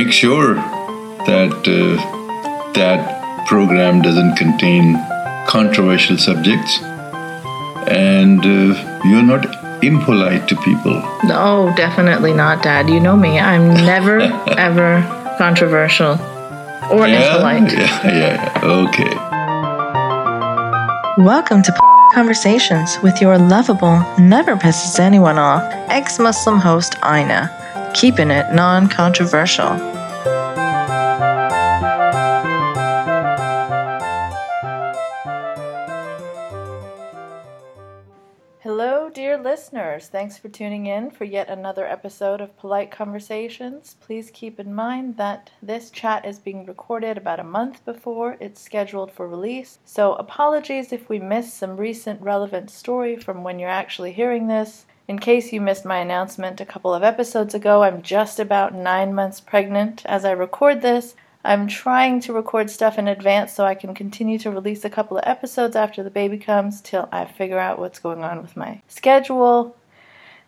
make sure that uh, that program doesn't contain controversial subjects and uh, you're not impolite to people. No, definitely not, Dad. You know me. I'm never, ever controversial or yeah, impolite. Yeah, yeah, yeah. okay. Welcome to Conversations with your lovable, never pisses anyone off, ex Muslim host Ina, keeping it non controversial. Hello, dear listeners. Thanks for tuning in for yet another episode of Polite Conversations. Please keep in mind that this chat is being recorded about a month before it's scheduled for release, so apologies if we miss some recent relevant story from when you're actually hearing this. In case you missed my announcement a couple of episodes ago, I'm just about nine months pregnant as I record this. I'm trying to record stuff in advance so I can continue to release a couple of episodes after the baby comes till I figure out what's going on with my schedule.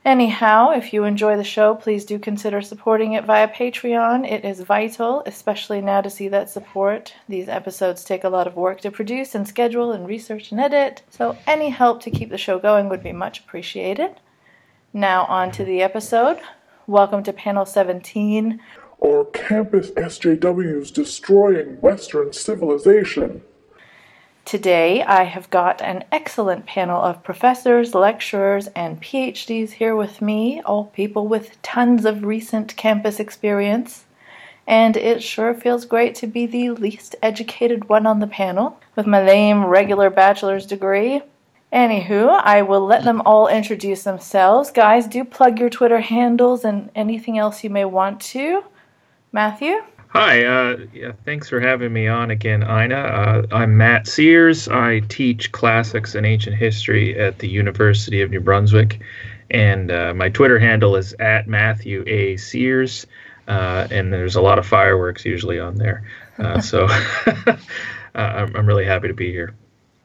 Anyhow, if you enjoy the show, please do consider supporting it via Patreon. It is vital, especially now to see that support. These episodes take a lot of work to produce and schedule and research and edit, so any help to keep the show going would be much appreciated. Now, on to the episode. Welcome to panel 17 or campus SJWs destroying Western civilization. Today, I have got an excellent panel of professors, lecturers, and PhDs here with me, all people with tons of recent campus experience. And it sure feels great to be the least educated one on the panel, with my lame regular bachelor's degree. Anywho, I will let them all introduce themselves. Guys, do plug your Twitter handles and anything else you may want to. Matthew? Hi, uh, yeah, thanks for having me on again, Ina. Uh, I'm Matt Sears. I teach classics and ancient history at the University of New Brunswick, and uh, my Twitter handle is at Matthew A. Sears, uh, and there's a lot of fireworks usually on there. Uh, so uh, I'm, I'm really happy to be here.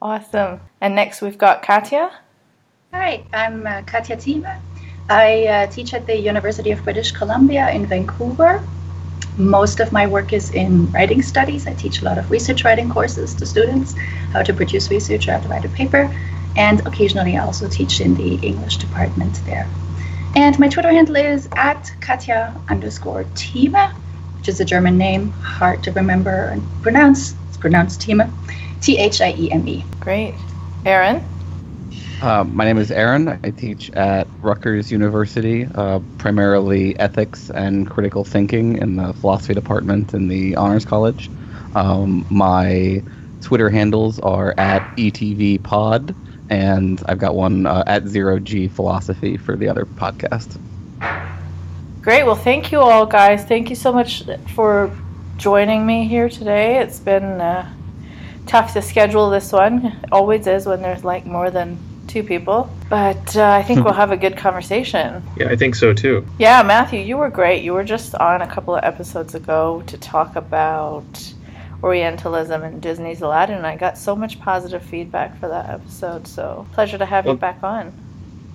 Awesome. And next we've got Katja. Hi, I'm uh, Katja Thieme. I uh, teach at the University of British Columbia in Vancouver most of my work is in writing studies. I teach a lot of research writing courses to students, how to produce research how to write a paper. And occasionally I also teach in the English department there. And my Twitter handle is at Katja underscore Thieme, which is a German name, hard to remember and pronounce. It's pronounced Thieme, T H I E M E. Great. Aaron? Uh, my name is Aaron. I teach at Rutgers University, uh, primarily ethics and critical thinking in the philosophy department in the Honors College. Um, my Twitter handles are at ETVPod, and I've got one uh, at Zero G Philosophy for the other podcast. Great. Well, thank you all, guys. Thank you so much for joining me here today. It's been uh, tough to schedule this one. It always is when there's like more than two people, but uh, I think we'll have a good conversation. Yeah, I think so too. Yeah, Matthew, you were great. You were just on a couple of episodes ago to talk about Orientalism and Disney's Aladdin, and I got so much positive feedback for that episode. So pleasure to have well, you back on.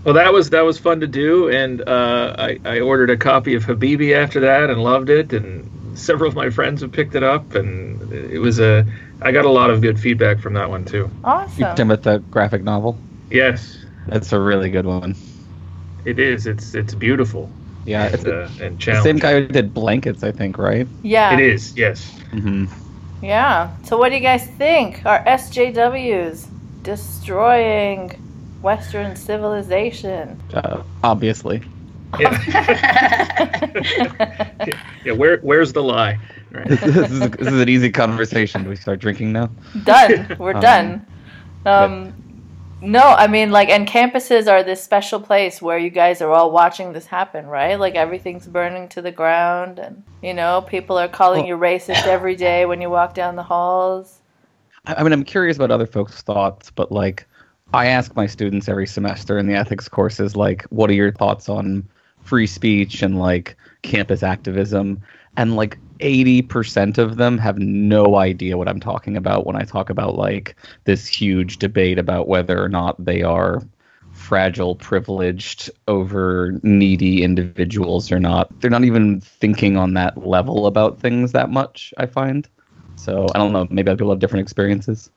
Well, that was that was fun to do, and uh, I, I ordered a copy of Habibi after that and loved it, and several of my friends have picked it up, and it was a I got a lot of good feedback from that one too. Awesome. You talking about the graphic novel? Yes, that's a really good one. It is. It's it's beautiful. Yeah, and, it's uh, and the same guy who did blankets, I think, right? Yeah, it is. Yes. Mm-hmm. Yeah. So, what do you guys think? Are SJWs destroying Western civilization? Uh, obviously. Yeah. yeah. Where Where's the lie? Right. this, is, this is an easy conversation. Do we start drinking now? Done. We're um, done. Um, no, I mean like and campuses are this special place where you guys are all watching this happen, right? Like everything's burning to the ground and you know, people are calling you racist every day when you walk down the halls. I mean, I'm curious about other folks' thoughts, but like I ask my students every semester in the ethics courses like what are your thoughts on free speech and like campus activism? And like 80% of them have no idea what I'm talking about when I talk about like this huge debate about whether or not they are fragile, privileged, over needy individuals or not. They're not even thinking on that level about things that much. I find. So I don't know. Maybe other people have different experiences.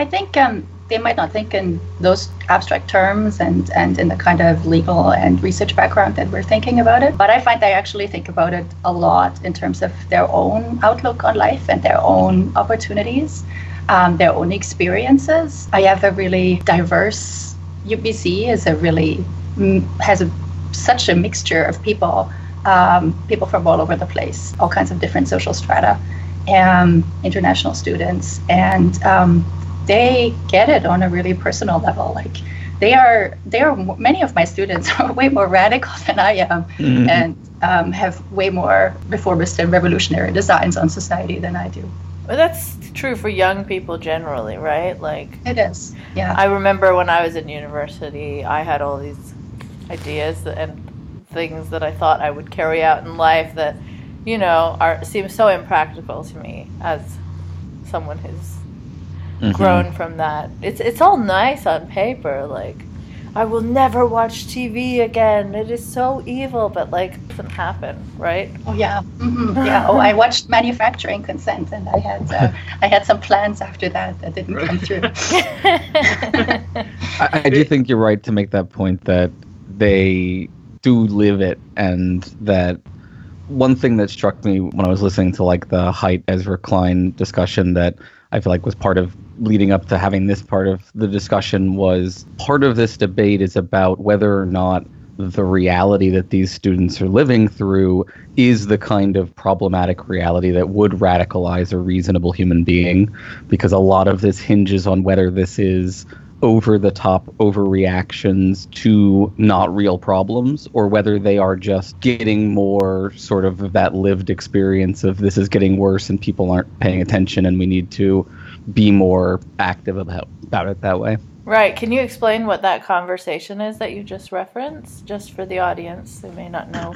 I think um, they might not think in those abstract terms and, and in the kind of legal and research background that we're thinking about it. But I find they actually think about it a lot in terms of their own outlook on life and their own opportunities, um, their own experiences. I have a really diverse UBC is a really mm, has a, such a mixture of people, um, people from all over the place, all kinds of different social strata, and international students, and um, they get it on a really personal level. Like they are, they are many of my students are way more radical than I am, mm-hmm. and um, have way more reformist and revolutionary designs on society than I do. Well, that's true for young people generally, right? Like it is. Yeah. I remember when I was in university, I had all these ideas and things that I thought I would carry out in life that, you know, are seem so impractical to me as someone who's mm-hmm. grown from that. It's it's all nice on paper, like I will never watch TV again. It is so evil, but like it doesn't happen, right? Oh yeah, mm-hmm. yeah. Oh, I watched Manufacturing Consent, and I had uh, I had some plans after that that didn't come through. I, I do think you're right to make that point that they do live it, and that one thing that struck me when I was listening to like the Haidt Ezra Klein discussion that I feel like was part of leading up to having this part of the discussion was part of this debate is about whether or not the reality that these students are living through is the kind of problematic reality that would radicalize a reasonable human being because a lot of this hinges on whether this is over the top overreactions to not real problems or whether they are just getting more sort of that lived experience of this is getting worse and people aren't paying attention and we need to be more active about about it that way. Right. Can you explain what that conversation is that you just referenced just for the audience who may not know?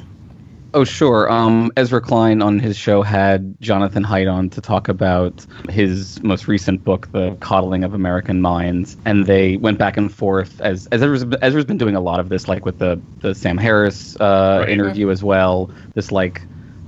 Oh, sure. Um, Ezra Klein on his show had Jonathan Haidt on to talk about his most recent book, The Coddling of American Minds, and they went back and forth as as Ezra's, Ezra's been doing a lot of this, like with the the Sam Harris uh, right. interview as well. This like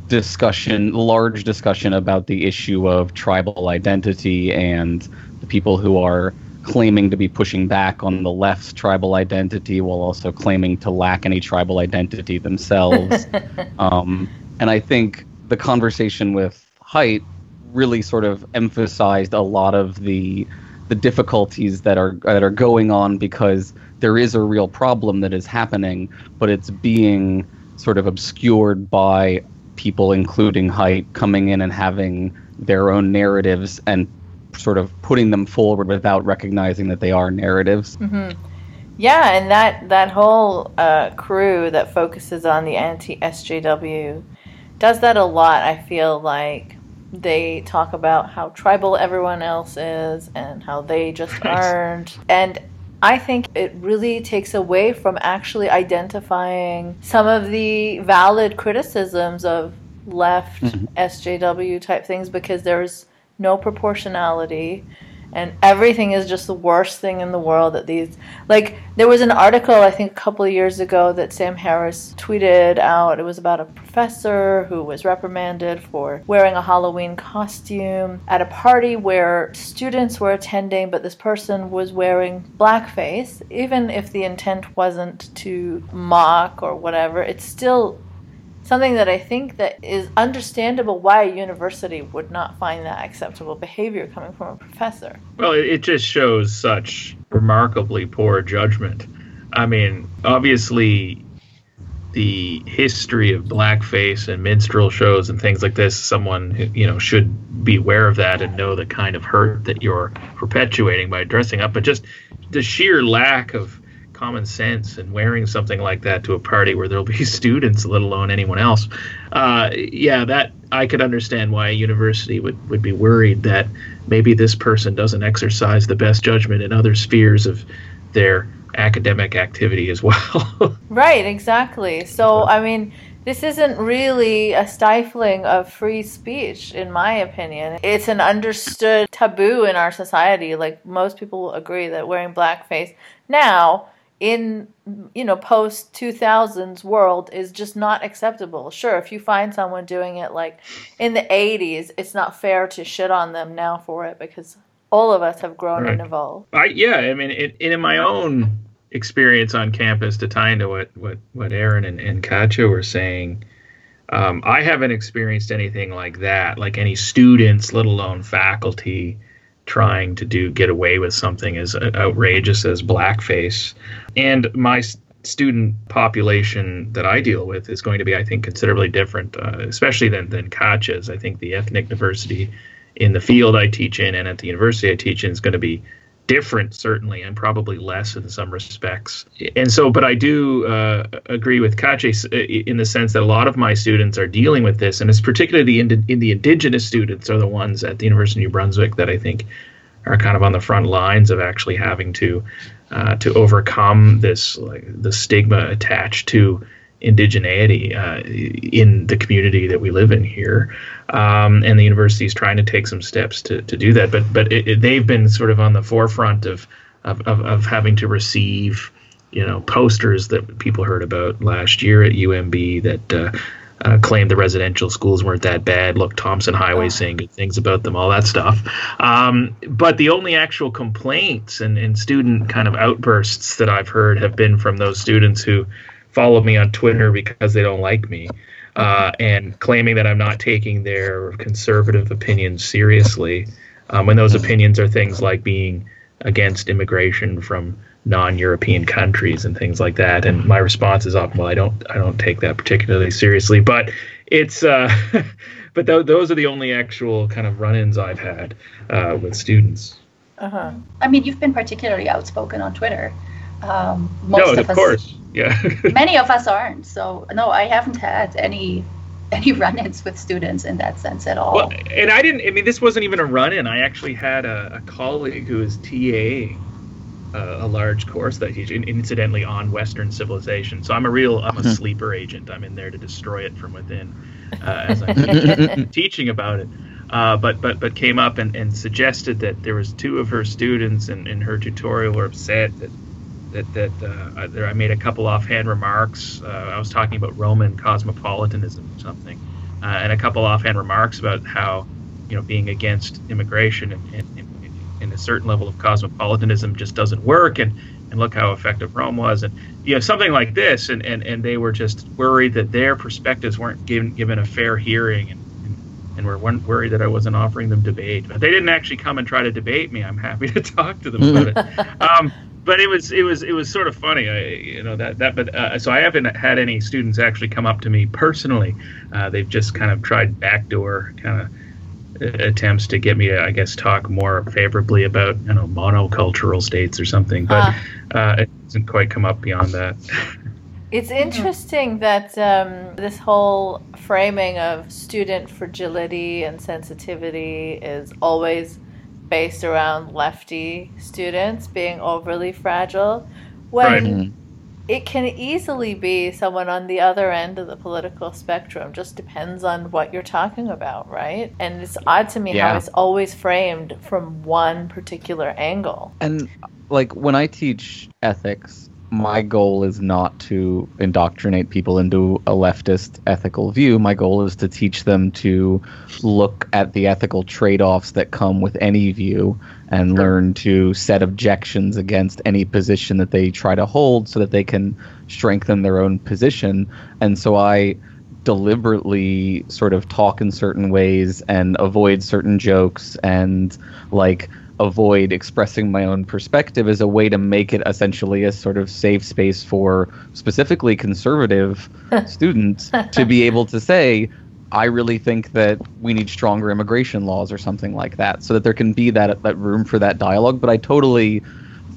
discussion, large discussion about the issue of tribal identity and the people who are claiming to be pushing back on the left's tribal identity while also claiming to lack any tribal identity themselves. um, and I think the conversation with Haidt really sort of emphasized a lot of the the difficulties that are that are going on because there is a real problem that is happening, but it's being sort of obscured by people, including Haidt, coming in and having their own narratives and sort of putting them forward without recognizing that they are narratives. Mm-hmm. Yeah, and that that whole uh, crew that focuses on the anti SJW does that a lot. I feel like they talk about how tribal everyone else is and how they just aren't. And I think it really takes away from actually identifying some of the valid criticisms of left mm-hmm. SJW type things because there's no proportionality and everything is just the worst thing in the world that these like there was an article i think a couple of years ago that sam harris tweeted out. It was about a professor who was reprimanded for wearing a halloween costume at a party where students were attending but this person was wearing blackface. Even if the intent wasn't to mock or whatever it's still something that I think that is understandable why a university would not find that acceptable behavior coming from a professor. Well, it just shows such remarkably poor judgment. I mean, obviously the history of blackface and minstrel shows and things like this someone you know should be aware of that and know the kind of hurt that you're perpetuating by dressing up but just the sheer lack of common sense and wearing something like that to a party where there'll be students, let alone anyone else. Uh, yeah, that I could understand why a university would, would be worried that maybe this person doesn't exercise the best judgment in other spheres of their academic activity as well. right, exactly. So, I mean, this isn't really a stifling of free speech, in my opinion. It's an understood taboo in our society. Like, most people will agree that wearing blackface now in you know post 2000s world is just not acceptable sure if you find someone doing it like in the 80s it's not fair to shit on them now for it because all of us have grown Right. and evolved I yeah, I mean, it, in my own experience on campus, to tie into what what what Aaron and, and Katja were saying, um, I haven't experienced anything like that, like any students, let alone faculty, trying to do get away with something as outrageous as blackface. And my student population that I deal with is going to be, I think, considerably different, uh, especially than than Katja's. I think the ethnic diversity in the field I teach in and at the university I teach in is going to be different certainly and probably less in some respects. And so but i do uh, agree with Katja in the sense that a lot of my students are dealing with this and it's particularly the, indi- in the indigenous students are the ones at the university of new brunswick that i think are kind of on the front lines of actually having to uh, to overcome this like the stigma attached to indigeneity uh, in the community that we live in here, um, and the university is trying to take some steps to, to do that. But but it, it- they've been sort of on the forefront of of, of, of having to receive you know posters that people heard about last year at UNB that. Uh, uh, claimed the residential schools weren't that bad. Look, Tomson Highway saying good things about them, all that stuff. Um, but the only actual complaints and, and student kind of outbursts that I've heard have been from those students who follow me on Twitter because they don't like me uh, and claiming that I'm not taking their conservative opinions seriously. Um, when those opinions are things like being against immigration from non-European countries and things like that. And my response is often, well, I don't, I don't take that particularly seriously. But it's, uh, but th- those are the only actual kind of run-ins I've had uh, with students. uh-huh I mean, you've been particularly outspoken on Twitter. Um, most no, of, of us, course, yeah. many of us aren't. So no, I haven't had any any run-ins with students in that sense at all. Well, and I didn't. I mean, this wasn't even a run-in. I actually had a, a colleague who was TA uh, a large course that I teach, in- incidentally on Western civilization. So I'm a real, I'm a sleeper agent. I'm in there to destroy it from within, uh, as I'm teaching, teaching about it. Uh, but but but came up and, and suggested that there was two of her students in, in her tutorial were upset that that that uh, I- there I made a couple offhand remarks. Uh, I was talking about Roman cosmopolitanism or something, uh, and a couple offhand remarks about how you know being against immigration and, and, and, and a certain level of cosmopolitanism just doesn't work, and and look how effective Rome was, and you know something like this, and and, and they were just worried that their perspectives weren't given given a fair hearing, and and, were worried that I wasn't offering them debate. But they didn't actually come and try to debate me. I'm happy to talk to them about it. Um, but it was it was it was sort of funny, I, you know that that. But uh, so I haven't had any students actually come up to me personally. Uh, they've just kind of tried backdoor kind of attempts to get me to, I guess, talk more favorably about you know monocultural states or something. But uh, it hasn't quite come up beyond that. It's interesting that um, this whole framing of student fragility and sensitivity is always based around lefty students being overly fragile, when Right. Mhm. it can easily be someone on the other end of the political spectrum. Just depends on what you're talking about, right? And it's odd to me how it's always framed from one particular angle. And like when I teach ethics, my goal is not to indoctrinate people into a leftist ethical view. My goal is to teach them to look at the ethical trade offs that come with any view and learn to set objections against any position that they try to hold so that they can strengthen their own position. And so I deliberately sort of talk in certain ways and avoid certain jokes and like avoid expressing my own perspective as a way to make it essentially a sort of safe space for specifically conservative students to be able to say I really think that we need stronger immigration laws or something like that so that there can be that that room for that dialogue. But I totally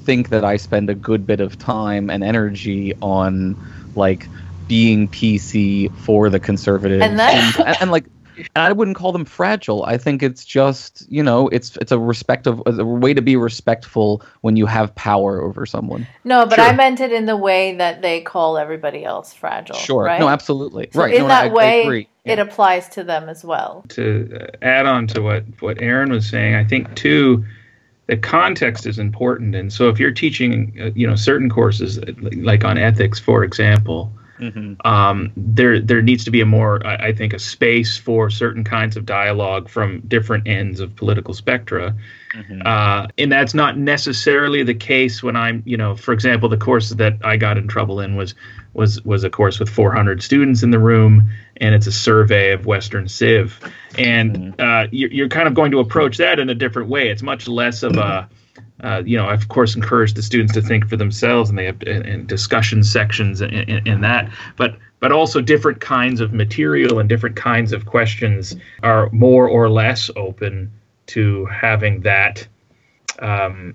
think that I spend a good bit of time and energy on like being PC for the conservative And that- and, and, like and I wouldn't call them fragile. I think it's just you know it's it's a respect of a way to be respectful when you have power over someone. No, but Sure. I meant it in the way that they call everybody else fragile. Sure, right? no, absolutely, So right. in no, that I, way, I agree. it applies to them as well. to uh, add on to what what Aaron was saying, I think too the context is important. And so if you're teaching, uh, you know, certain courses, like on ethics, for example, Mm-hmm. Um, there there needs to be a more I, I, think a space for certain kinds of dialogue from different ends of political spectra mm-hmm. uh, and that's not necessarily the case when I'm you know for example the course that I got in trouble in was was was a course with 400 students in the room and it's a survey of Western Civ and mm-hmm. uh, you're, you're kind of going to approach that in a different way it's much less of a uh, you know, I of course encourage the students to think for themselves, and they have and discussion sections and, in, in, that. But but also different kinds of material and different kinds of questions are more or less open to having that um,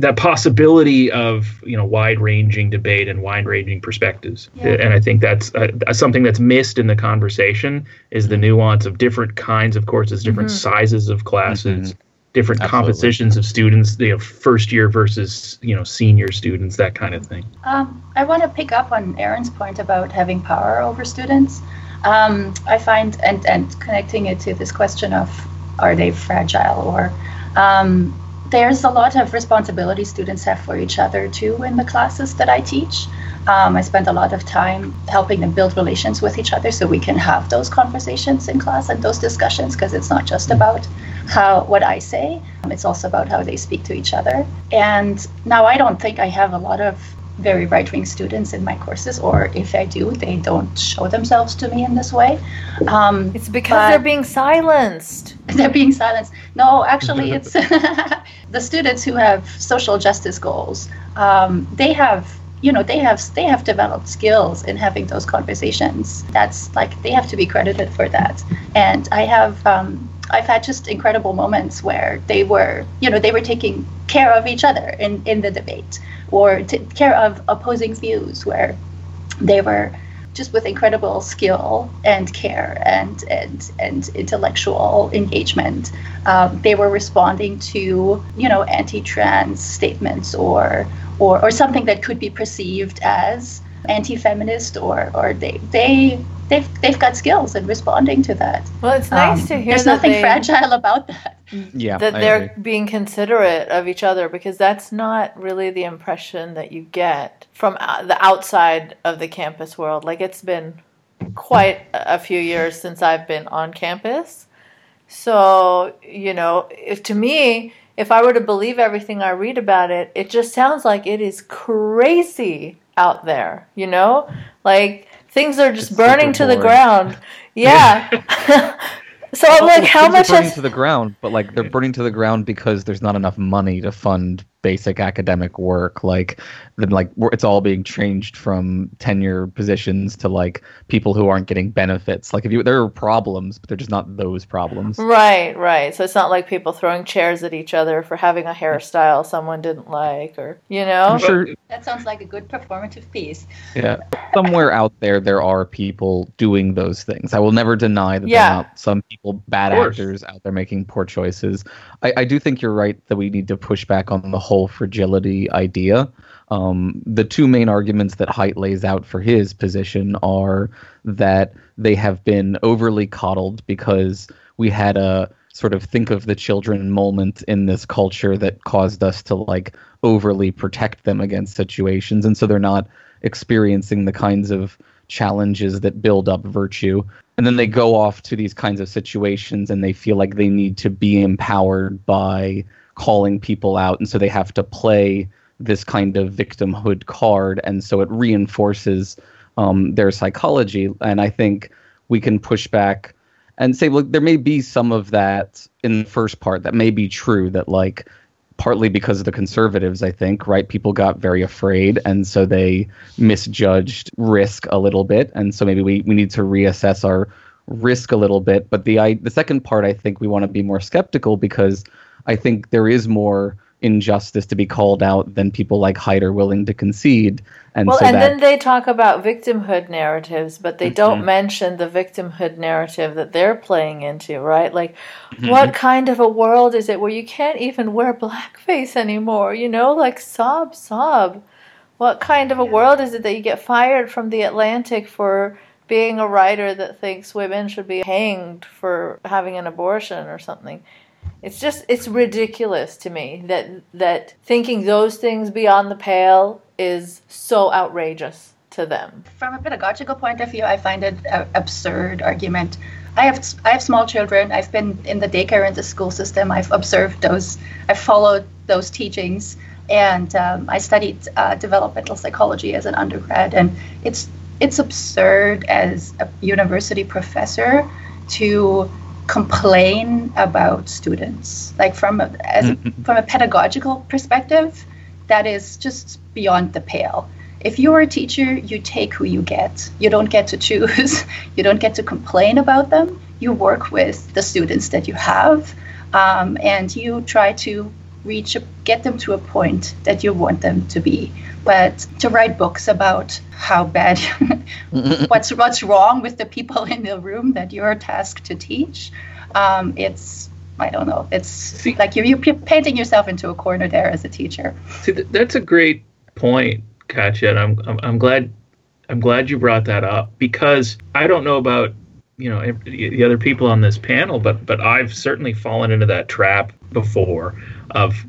that possibility of you know wide-ranging debate and wide-ranging perspectives. Yeah. And I think that's uh, something that's missed in the conversation is the nuance of different kinds of courses, different mm-hmm. sizes of classes. Mm-hmm different Absolutely. compositions of students you know first year versus you know senior students that kind of thing um, i want to pick up on aaron's point about having power over students um, i find and and connecting it to this question of are they fragile or um, there's a lot of responsibility students have for each other too in the classes that i teach um, I spend a lot of time helping them build relations with each other so we can have those conversations in class and those discussions because it's not just about how what I say, it's also about how they speak to each other. And now I don't think I have a lot of very right wing students in my courses, or if I do, they don't show themselves to me in this way. Um, it's because they're being silenced. They're being silenced. No, actually, it's the students who have social justice goals. Um, they have you know they have they have developed skills in having those conversations that's like they have to be credited for that and i have um, i've had just incredible moments where they were you know they were taking care of each other in in the debate or t- care of opposing views where they were just with incredible skill and care and and and intellectual engagement um, they were responding to you know anti-trans statements or or, or something that could be perceived as anti-feminist or or they they they've they've got skills in responding to that. Well, it's nice um, to hear. There's nothing they, fragile about that. Yeah, that I they're agree. being considerate of each other because that's not really the impression that you get from uh, the outside of the campus world. Like it's been quite a few years since I've been on campus, so you know, if, to me, if I were to believe everything I read about it, it just sounds like it is crazy out there, you know? Like things are just it's burning to the ground. Yeah. so I'm like, how much? They're burning has... to the ground, but like they're burning to the ground because there's not enough money to fund basic academic work like then like it's all being changed from tenure positions to like people who aren't getting benefits. Like if you there are problems but they're just not those problems. Right right. So it's not like people throwing chairs at each other for having a hairstyle someone didn't like or you know? I'm sure that sounds like a good performative piece. Yeah. Somewhere out there there are people doing those things. I will never deny that yeah. there are some people bad actors out there making poor choices. I, I do think you're right that we need to push back on the whole fragility idea. Um, the two main arguments that Haidt lays out for his position are that they have been overly coddled because we had a sort of think of the children moment in this culture that caused us to like overly protect them against situations and so they're not experiencing the kinds of challenges that build up virtue and then they go off to these kinds of situations and they feel like they need to be empowered by calling people out, and so they have to play this kind of victimhood card, and so it reinforces um, their psychology. And I think we can push back and say, look, there may be some of that in the first part that may be true. That like partly because of the conservatives, I think, right? People got very afraid, and so they misjudged risk a little bit, and so maybe we, we need to reassess our risk a little bit. But the I, the second part, I think we want to be more skeptical because I think there is more injustice to be called out than people like Haidt are willing to concede. And well, so and that, then they talk about victimhood narratives, but they mm-hmm. don't mention the victimhood narrative that they're playing into, right? Like, mm-hmm. what kind of a world is it where you can't even wear blackface anymore? You know, like sob, sob. What kind of a world is it that you get fired from the Atlantic for being a writer that thinks women should be hanged for having an abortion or something? It's just it's ridiculous to me that that thinking those things beyond the pale is so outrageous to them. From a pedagogical point of view, I find it an absurd argument. I have I have small children. I've been in the daycare and the school system. I've observed those. I've followed those teachings, and um, I studied uh, developmental psychology as an undergrad. And it's it's absurd as a university professor to complain about students. Like from a, as a, from a pedagogical perspective that is just beyond the pale. If you're a teacher you take who you get. You don't get to choose. You don't get to complain about them. You work with the students that you have um, and you try to reach get them to a point that you want them to be but to write books about how bad what's what's wrong with the people in the room that you're tasked to teach um, it's I don't know. It's see, like you're, you're painting yourself into a corner there as a teacher. See, that's a great point, Katja. And I'm, I'm, I'm glad I'm glad you brought that up because I don't know about you know the other people on this panel, but but I've certainly fallen into that trap before of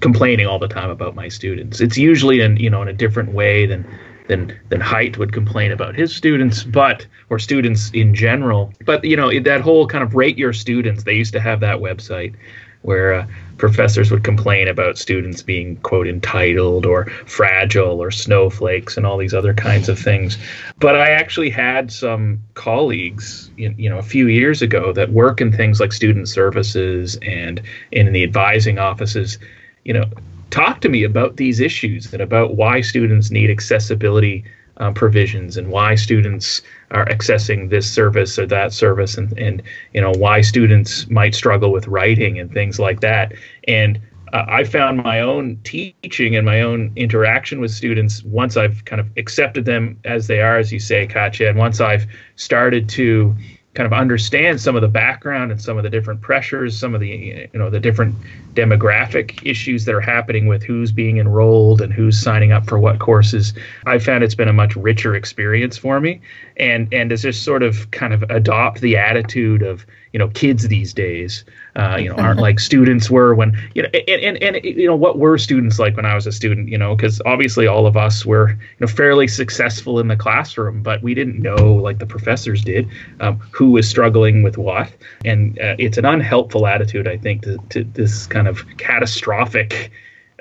complaining all the time about my students. It's usually in you know in a different way than than than Haidt would complain about his students, but or students in general. But you know that whole kind of rate your students. They used to have that website where uh, professors would complain about students being quote entitled or fragile or snowflakes and all these other kinds of things. But I actually had some colleagues, you know, a few years ago that work in things like student services and in the advising offices. You know, talk to me about these issues and about why students need accessibility um, provisions and why students are accessing this service or that service and, and you know why students might struggle with writing and things like that. And uh, i found my own teaching and my own interaction with students once i've kind of accepted them as they are as you say katja and once i've started to kind of understand some of the background and some of the different pressures, some of the you know the different demographic issues that are happening with who's being enrolled and who's signing up for what courses. I found it's been a much richer experience for me, and and to just sort of kind of adopt the attitude of you know kids these days uh, you know aren't like students were when you know and, and and you know what were students like when I was a student you know because obviously all of us were you know fairly successful in the classroom but we didn't know like the professors did um, who was struggling with what. And uh, it's an unhelpful attitude I think to, to this kind of catastrophic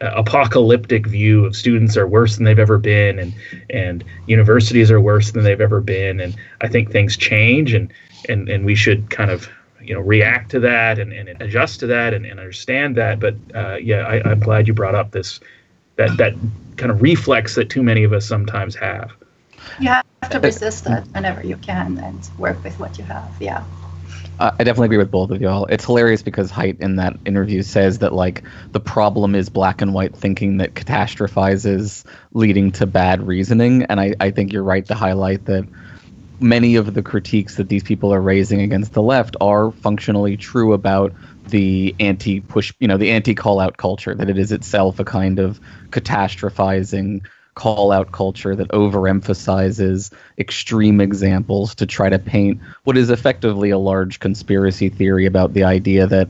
uh, apocalyptic view of students are worse than they've ever been and and universities are worse than they've ever been. And I think things change and and and we should kind of you know react to that and, and adjust to that and, and understand that. But uh, yeah I, i'm glad you brought up this that that kind of reflex that too many of us sometimes have. You have to resist that whenever you can and work with what you have yeah. I definitely agree with both of y'all. It's hilarious because Haidt in that interview says that like the problem is black and white thinking that catastrophizes leading to bad reasoning, and I, I think you're right to highlight that many of the critiques that these people are raising against the left are functionally true about the anti push, you know, the anti call out culture, that it is itself a kind of catastrophizing call out culture that overemphasizes extreme examples to try to paint what is effectively a large conspiracy theory about the idea that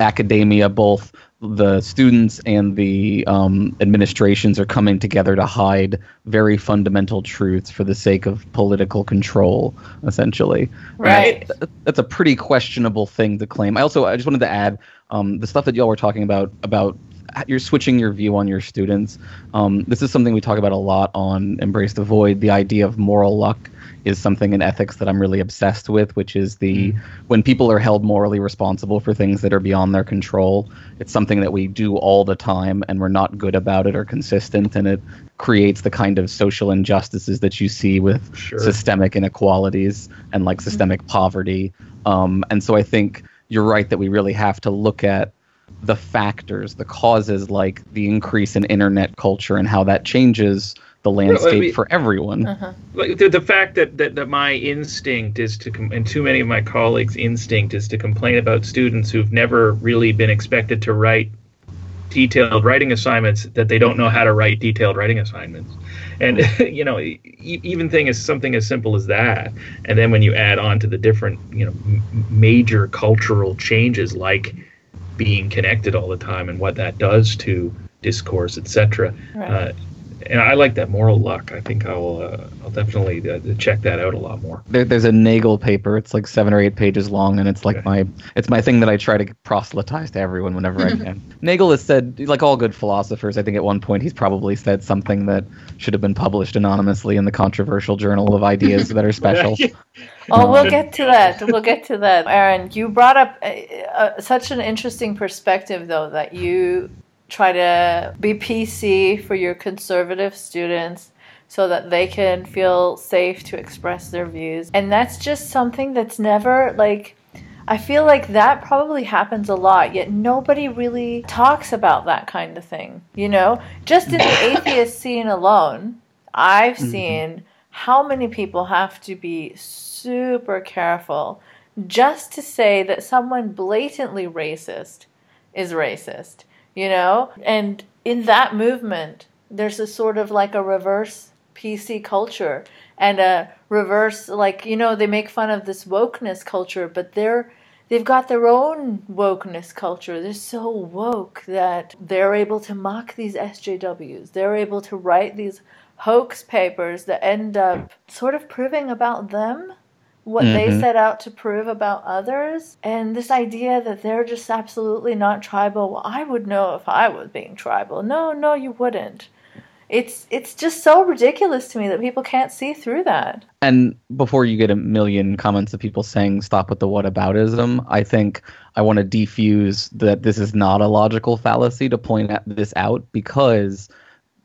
academia, both the students and the um, administrations are coming together to hide very fundamental truths for the sake of political control, essentially. Right. That's, that's a pretty questionable thing to claim. I also I just wanted to add um, the stuff that y'all were talking about about you're switching your view on your students. Um, this is something we talk about a lot on Embrace the Void. The idea of moral luck is something in ethics that I'm really obsessed with, which is the mm. when people are held morally responsible for things that are beyond their control. It's something that we do all the time, and we're not good about it or consistent, and it creates the kind of social injustices that you see with sure. systemic inequalities and like mm. systemic mm. poverty. Um, and so I think you're right that we really have to look at the factors, the causes, like the increase in internet culture and how that changes the landscape I mean, for everyone. Uh-huh. Like the, the fact that, that, that my instinct is to, com- and too many of my colleagues' instinct is to complain about students who've never really been expected to write detailed writing assignments that they don't know how to write detailed writing assignments. And you know, even thing is something as simple as that. And then when you add on to the different, you know, m- major cultural changes like being connected all the time and what that does to discourse, etc. Right. Uh, and I like that moral luck. I think I will. Uh, I'll definitely uh, check that out a lot more. There, there's a Nagel paper. It's like seven or eight pages long, and it's like Okay. my it's my thing that I try to proselytize to everyone whenever I can. Nagel has said, like all good philosophers, I think at one point he's probably said something that should have been published anonymously in the controversial journal of ideas that are special. Oh, we'll get to that. We'll get to that. Aaron, you brought up uh, uh, such an interesting perspective, though, that you try to be PC for your conservative students so that they can feel safe to express their views. And that's just something that's never like. I feel like that probably happens a lot, yet nobody really talks about that kind of thing. You know, just in the atheist scene alone, I've mm-hmm. seen how many people have to be super careful just to say that someone blatantly racist is racist, you know? And in that movement, there's a sort of like a reverse PC culture and a reverse like you know they make fun of this wokeness culture but they're they've got their own wokeness culture. They're so woke that they're able to mock these SJWs they're able to write these hoax papers that end up sort of proving about them what they Mhm. set out to prove about others. And this idea that they're just absolutely not tribal well i would know if i was being tribal. No no you wouldn't. It's it's just so ridiculous to me that people can't see through that. And before you get a million comments of people saying stop with the whataboutism, I think I want to defuse that this is not a logical fallacy to point at this out because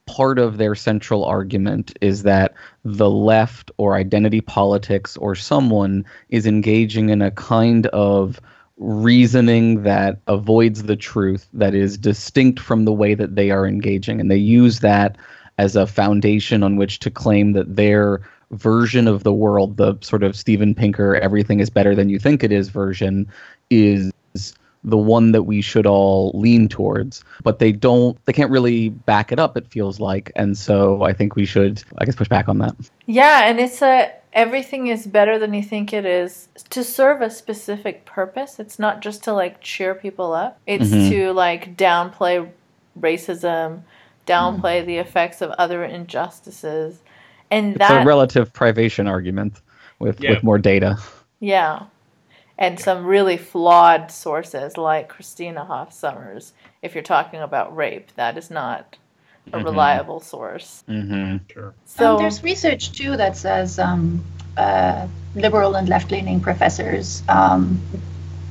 part of their central argument is that the left or identity politics or someone is engaging in a kind of reasoning that avoids the truth that is distinct from the way that they are engaging. And they use that as a foundation on which to claim that their version of the world the sort of Steven Pinker everything is better than you think it is version is the one that we should all lean towards but they don't they can't really back it up it feels like. And so i think we should i guess push back on that. Yeah and it's a everything is better than you think it is. To serve a specific purpose it's not just to like cheer people up. It's Mhm. to like downplay racism downplay the effects of other injustices. And it's that a relative privation argument with Yeah. with more data. Yeah. And some really flawed sources like Christina Hoff Sommers. If you're talking about rape, that is not a Mhm. reliable source. mm-hmm. Sure. So um, there's research too that says um, uh, liberal and left-leaning professors um,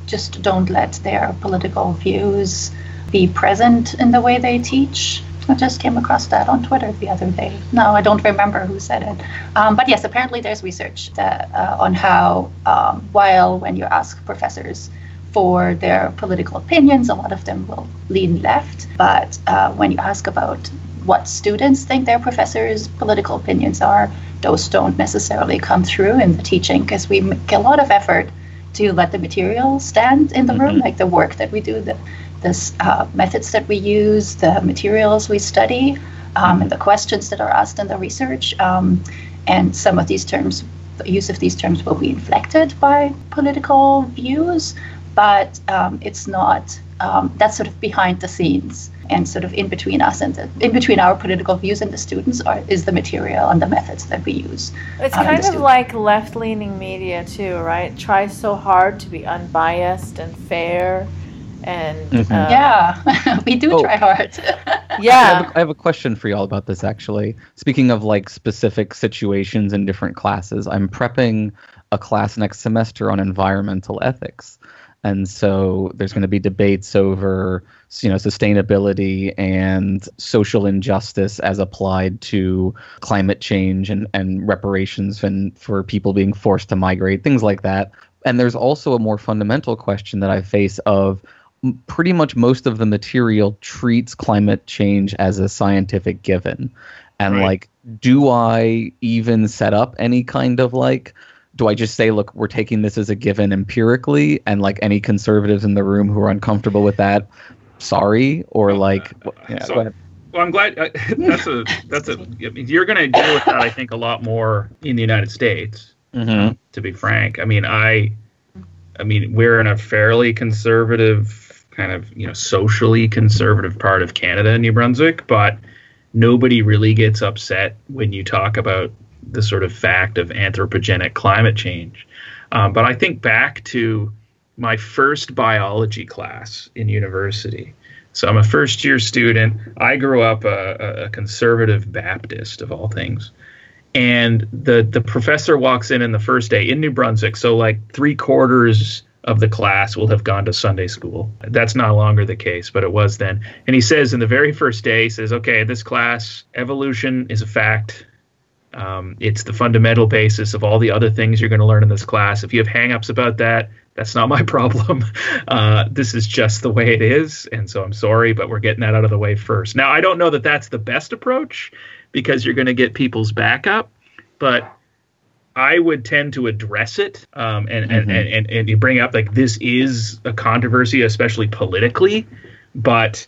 just don't let their political views be present in the way they teach. I just came across that on Twitter the other day. No, I don't remember who said it. Um, but yes, apparently there's research that, uh, on how, um, while when you ask professors for their political opinions, a lot of them will lean left. But uh, when you ask about what students think their professors' political opinions are, those don't necessarily come through in the teaching because we make a lot of effort to let the material stand in the room, Mhm. like the work that we do, the this uh, methods that we use, the materials we study, um, and the questions that are asked in the research. Um, and some of these terms, the use of these terms will be inflected by political views, but um, it's not. Um, that's sort of behind the scenes and sort of in between us and the, in between our political views and the students are, is the material and the methods that we use. it's um, kind of like left leaning media, too, right? Tries so hard to be unbiased and fair. And Mhm. uh, yeah, we do Oh. try hard. I, have yeah. a, I have a question for you all about this actually. Speaking of like specific situations in different classes, I'm prepping a class next semester on environmental ethics. And so there's going to be debates over you know sustainability and social injustice as applied to climate change and, and reparations and for people being forced to migrate, things like that. And there's also a more fundamental question that I face of m- pretty much most of the material treats climate change as a scientific given. And Right. like, do I even set up any kind of like, do I just say, look, we're taking this as a given empirically, and like any conservatives in the room who are uncomfortable with that, sorry, or like, wh- yeah, So-. Well, I'm glad uh, that's a that's a. I mean, you're going to deal with that, I think, a lot more in the United States. Mhm. To be frank, I mean, I, I mean, we're in a fairly conservative kind of you know socially conservative part of Canada and New Brunswick, but nobody really gets upset when you talk about the sort of fact of anthropogenic climate change. Um, but I think back to my first biology class in university. So I'm a first year student. I grew up a, a conservative Baptist of all things. And the, the professor walks in in the first day in New Brunswick. So, like, three quarters of the class will have gone to Sunday school. That's no longer the case, but it was then. And he says in the very first day, he says, okay, this class, evolution is a fact. Um, it's the fundamental basis of all the other things you're going to learn in this class. If you have hangups about that, that's not my problem. Uh, this is just the way it is. And so I'm sorry, but we're getting that out of the way first. Now, I don't know that that's the best approach because you're going to get people's backup, but I would tend to address it um, and, mm-hmm. and, and, and, and bring up like this is a controversy, especially politically, but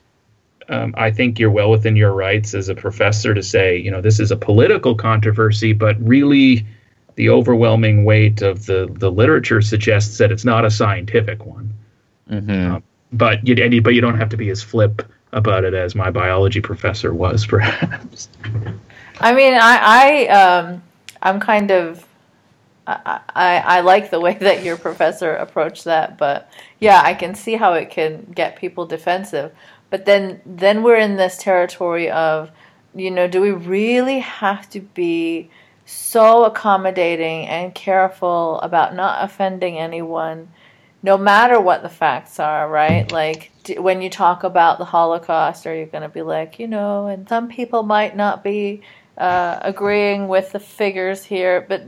um, I think you're well within your rights as a professor to say, you know, this is a political controversy, but really the overwhelming weight of the, the literature suggests that it's not a scientific one. Mm-hmm. Um, but you, and you, but you don't have to be as flip about it as my biology professor was, perhaps. I mean, I, I um, I'm kind of I, I, like the way that your professor approached that, but yeah, I can see how it can get people defensive. But then then we're in this territory of, you know, do we really have to be so accommodating and careful about not offending anyone, no matter what the facts are, right? Like when you talk about the Holocaust, are you going to be like, you know, and some people might not be uh, agreeing with the figures here, but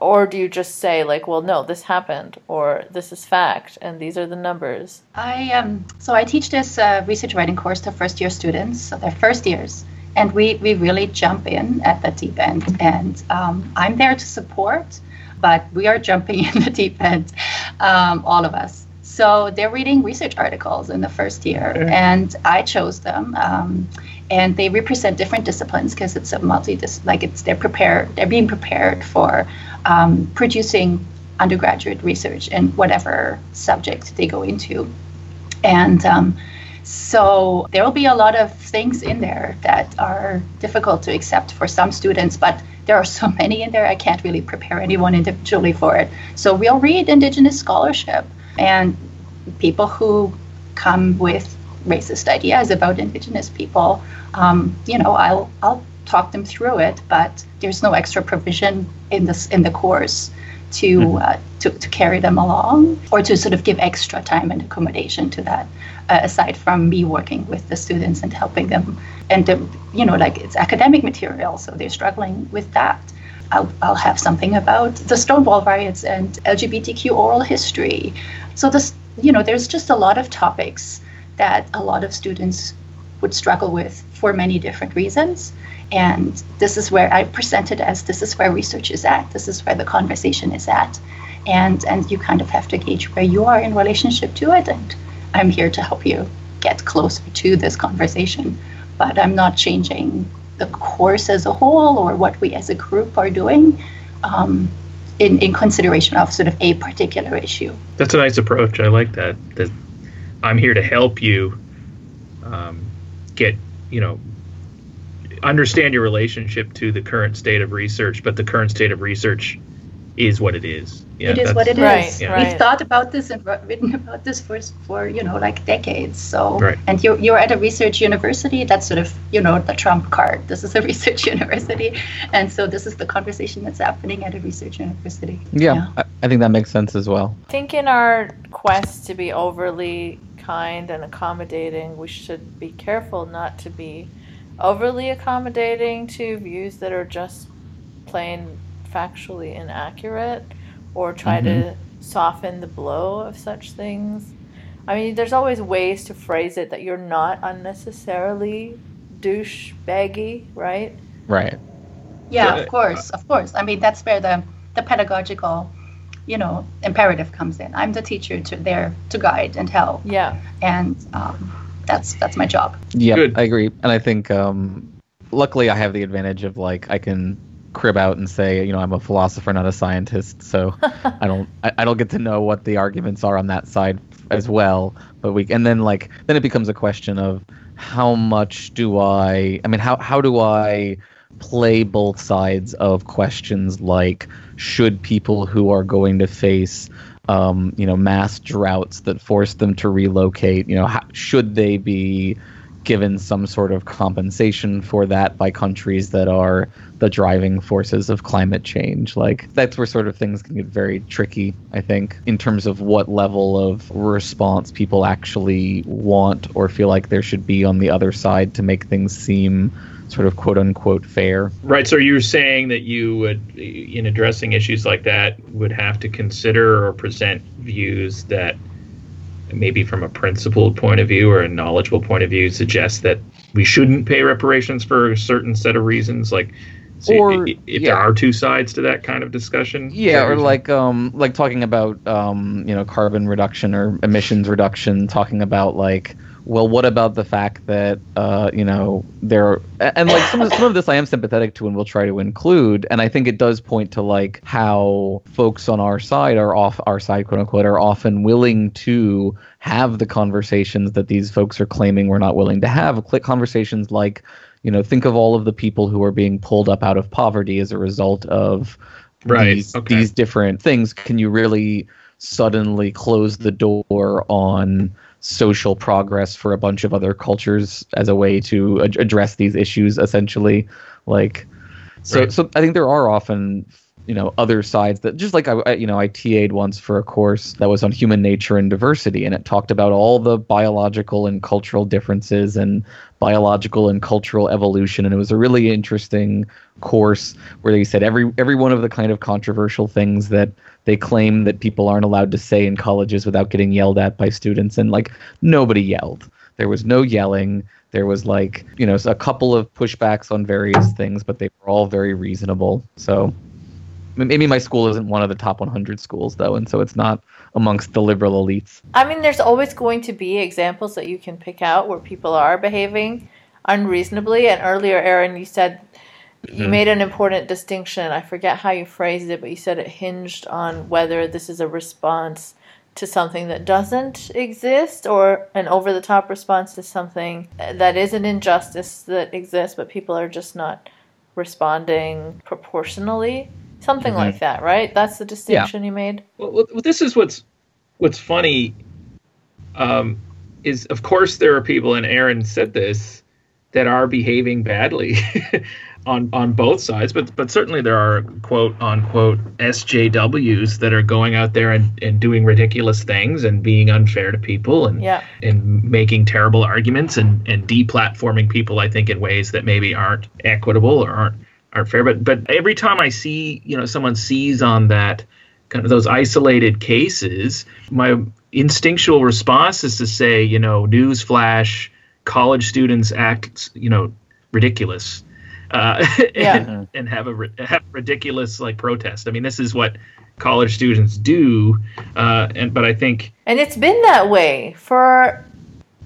or do you just say like well no this happened or this is fact and these are the numbers? I um so i teach this uh, research writing course to first year students so they're first years. And we we really jump in at the deep end. And um, i'm there to support but we are jumping in the deep end um, all of us. So they're reading research articles in the first year. And i chose them um, and they represent different disciplines because it's a multi like it's they're prepared they're being prepared for um, producing undergraduate research in whatever subject they go into. And um, so there will be a lot of things in there that are difficult to accept for some students, but there are so many in there, I can't really prepare anyone individually for it. So we'll read Indigenous scholarship and people who come with racist ideas about Indigenous people. Um, you know, I'll, I'll talk them through it, but there's no extra provision in this in the course to, mm-hmm. uh, to to carry them along or to sort of give extra time and accommodation to that. Uh, aside from me working with the students and helping them, and the, you know, like it's academic material, so they're struggling with that. I'll, I'll have something about the Stonewall riots and LGBTQ oral history. So this, you know, there's just a lot of topics that a lot of students would struggle with for many different reasons. And this is where I present it as this is where research is at, this is where the conversation is at. And, and you kind of have to gauge where you are in relationship to it. And I'm here to help you get closer to this conversation. But I'm not changing the course as a whole or what we as a group are doing um, in, in consideration of sort of a particular issue. That's a nice approach. I like that. That I'm here to help you um, get, you know, understand your relationship to the current state of research, but the current state of research is what it is. Yeah, it is what it right, is. Yeah. We've thought about this and written about this for for you know like decades. So right. and you're you're at a research university. That's sort of you know the trump card. This is a research university, and so this is the conversation that's happening at a research university. Yeah, yeah. I, I think that makes sense as well. I think in our quest to be overly kind and accommodating, we should be careful not to be overly accommodating to views that are just plain factually inaccurate or try mm-hmm. to soften the blow of such things. I mean, there's always ways to phrase it that you're not unnecessarily douchebaggy, right? Right. Yeah, of course, of course. I mean, that's where the the pedagogical, you know, imperative comes in. I'm the teacher to there to guide and help. Yeah. And um, that's that's my job. Yeah, I agree, and I think um, luckily I have the advantage of like I can crib out and say you know I'm a philosopher, not a scientist, so I don't I, I, don't get to know what the arguments are on that side as well. But we and then like then it becomes a question of how much do I? I mean, how how do I play both sides of questions like should people who are going to face um, you know mass droughts that force them to relocate you know how, should they be given some sort of compensation for that by countries that are the driving forces of climate change. Like that's where sort of things can get very tricky, I think, in terms of what level of response people actually want or feel like there should be on the other side to make things seem sort of quote unquote fair. Right. So you're saying that you would, in addressing issues like that, would have to consider or present views that maybe from a principled point of view or a knowledgeable point of view suggest that we shouldn't pay reparations for a certain set of reasons like so Or- if yeah. there are two sides to that kind of discussion Yeah, or Everything- like um like talking about um you know carbon reduction or emissions reduction, talking about like well what about the fact that uh you know there a- and like some of, some of this I am sympathetic to and will try to include and I think it does point to like how folks on our side are off our side quote unquote are often willing to have the conversations that these folks are claiming we're not willing to have conversations like you know think of all of the people who are being pulled up out of poverty as a result of Right, these, okay. these different things can you really suddenly close the door on social progress for a bunch of other cultures as a way to ad- address these issues essentially like so Right. so i think there are often you know other sides that just like I, I you know i ta'd once for a course that was on human nature and diversity and it talked about all the biological and cultural differences and biological and cultural evolution. And it was a really interesting course where they said every every one of the kind of controversial things that they claim that people aren't allowed to say in colleges without getting yelled at by students and like nobody yelled. There was no yelling. There was like you know a couple of pushbacks on various things but they were all very reasonable. So maybe my school isn't one of the top 100 schools though and so it's not amongst the liberal elites I mean, there's always going to be examples that you can pick out where people are behaving unreasonably. And earlier, Aaron, you said you mm-hmm. made an important distinction. I forget how you phrased it, but you said it hinged on whether this is a response to something that doesn't exist or an over the top response to something that is an injustice that exists, but people are just not responding proportionally. Something like that, right? That's the distinction you made. well, well, well, this is what's what's funny um, is of course there are people and aaron said this that are behaving badly on on both sides but but certainly there are quote unquote sjws that are going out there and, and doing ridiculous things and being unfair to people and Yeah. and making terrible arguments and and deplatforming people i think in ways that maybe aren't equitable or aren't aren't fair but but every time i see you know someone sees on that kind of those isolated cases my instinctual response is to say you know news flash college students act you know ridiculous uh, Yeah. and, and have a have ridiculous like protest i mean this is what college students do uh, and but i think And it's been that way for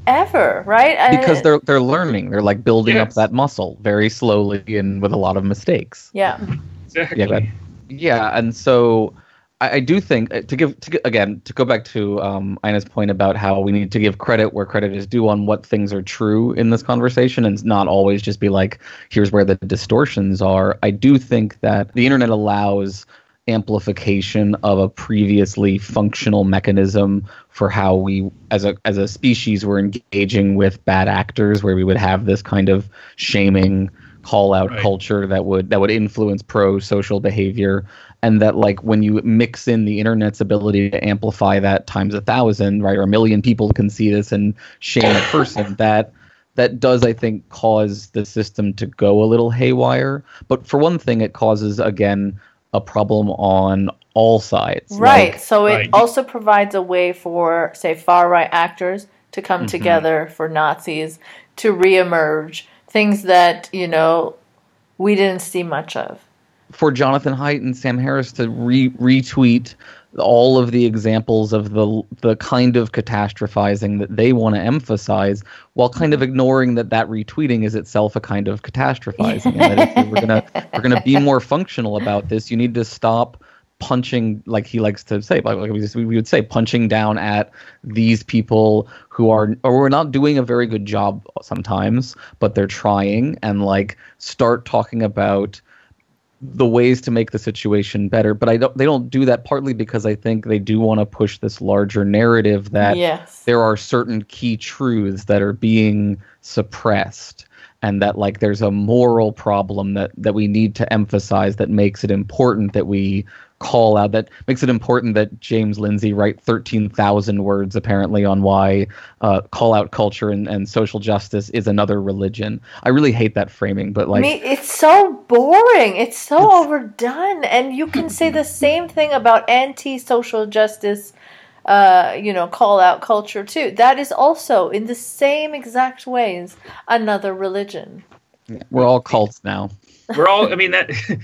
ever, right? I- because they're they're learning they're like building up that muscle very slowly and with a lot of mistakes yeah. exactly yeah, go yeah, and so I, I do think uh, to give to again to go back to um, Ina's point about how we need to give credit where credit is due on what things are true in this conversation, and not always just be like, here's where the distortions are. I do think that the internet allows amplification of a previously functional mechanism for how we as a as a species were engaging with bad actors where we would have this kind of shaming call out Right. culture that would that would influence pro social behavior and that like when you mix in the internet's ability to amplify that times a thousand right or a million people can see this and shame a person that that does i think cause the system to go a little haywire but for one thing it causes again a problem on all sides Right. Like, so it Right. also provides a way for, say, far right actors to come Mm-hmm. together for Nazis to reemerge, things that, you know, we didn't see much of. for Jonathan Haidt and Sam Harris to re- retweet all of the examples of the the kind of catastrophizing that they want to emphasize, while kind of ignoring that that retweeting is itself a kind of catastrophizing, and that if we're gonna we're gonna be more functional about this, you need to stop punching like he likes to say like, like we, just, we would say punching down at these people who are or we're not doing a very good job sometimes but they're trying and like start talking about the ways to make the situation better but i don't they don't do that partly because i think they do want to push this larger narrative that yes. there are certain key truths that are being suppressed and that like there's a moral problem that that we need to emphasize that makes it important that we call out that makes it important that James Lindsay write 13,000 words apparently on why uh, call out culture and, and social justice is another religion. I really hate that framing, but like Me, it's so boring. It's so overdone, and you can say the same thing about anti-social justice. Uh, you know, call out culture too. That is also in the same exact ways another religion. we're all cults now. We're all. I mean that.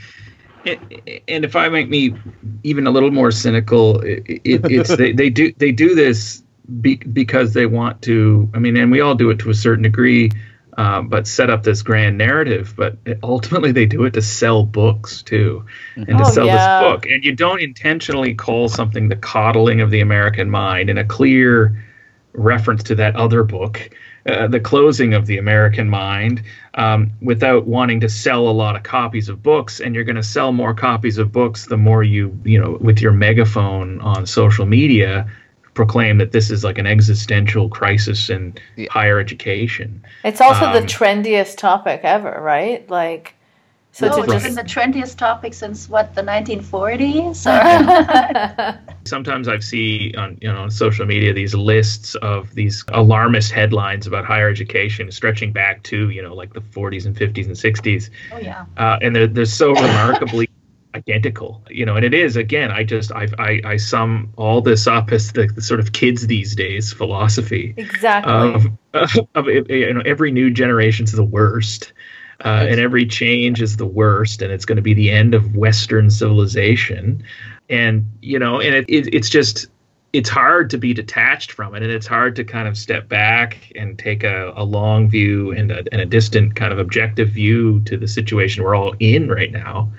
And if I make me even a little more cynical, it, it's they, they do they do this be, because they want to. I mean, and we all do it to a certain degree, uh, but set up this grand narrative. But ultimately, they do it to sell books too, and to Oh, sell yeah. this book. And you don't intentionally call something the coddling of the American mind in a clear reference to that other book, uh, the closing of the American mind, um, without wanting to sell a lot of copies of books. And you're going to sell more copies of books the more you, you know, with your megaphone on social media, proclaim that this is like an existential crisis in Yeah. higher education. It's also the Um, trendiest topic ever, right? Like, so oh, to it's just been the trendiest topic since what the 1940s. Or? sometimes I see on you know on social media these lists of these alarmist headlines about higher education stretching back to you know like the 40s and 50s and 60s oh yeah. uh, and they're, they're so remarkably identical you know and it is again i just i i, I sum all this up as the, the sort of kids these days philosophy exactly. of, of you know every new generation's the worst uh, and every change is the worst and it's going to be the end of western civilization. And you know and it, it, it's just it's hard to be detached from it and it's hard to kind of step back and take a, a long view and a, and a distant kind of objective view to the situation we're all in right now.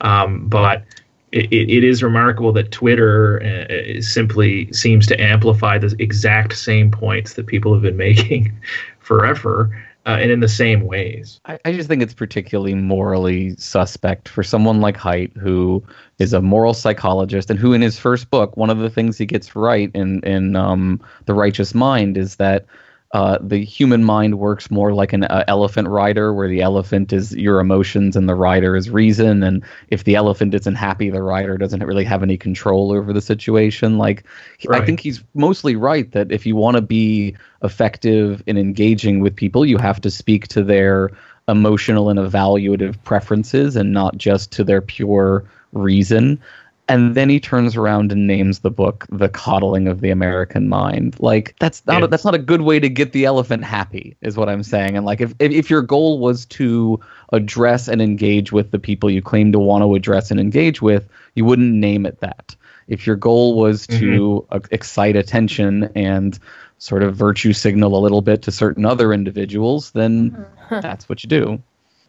Um, but it, it, is remarkable that Twitter uh, simply seems to amplify the exact same points that people have been making forever uh, and in the same ways. I, I just think it's particularly morally suspect for someone like Haidt, who is a moral psychologist, and who, in his first book, one of the things he gets right in in um, the Righteous Mind is that uh, the human mind works more like an uh, elephant rider, where the elephant is your emotions and the rider is reason. And if the elephant isn't happy, the rider doesn't really have any control over the situation. Like, he- I think he's mostly right that if you want to be effective in engaging with people, you have to speak to their emotional and evaluative preferences and not just to their pure reason. And then he turns around and names the book "The Coddling of the American Mind." Like that's not a, that's not a good way to get the elephant happy, is what I'm saying. And like if, if if your goal was to address and engage with the people you claim to want to address and engage with, you wouldn't name it that. If your goal was to uh, excite attention and sort of virtue signal a little bit to certain other individuals, then that's what you do.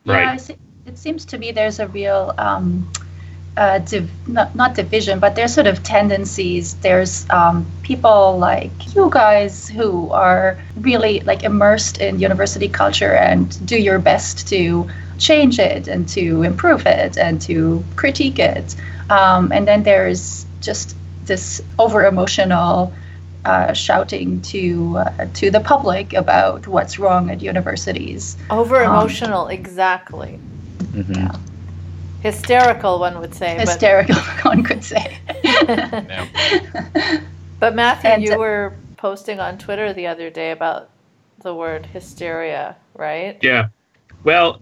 Yeah, Right. I see, it seems to me there's a real um, uh, div- not, not division, but there's sort of tendencies. There's um, people like you guys who are really like immersed in university culture and do your best to change it and to improve it and to critique it. Um, and then there's just this over emotional uh, shouting to uh, to the public about what's wrong at universities. Over emotional, exactly. hmm Hysterical, one would say. But, Hysterical, one could say. but Matthew, And- you were posting on Twitter the other day about the word hysteria, right? Yeah. Well,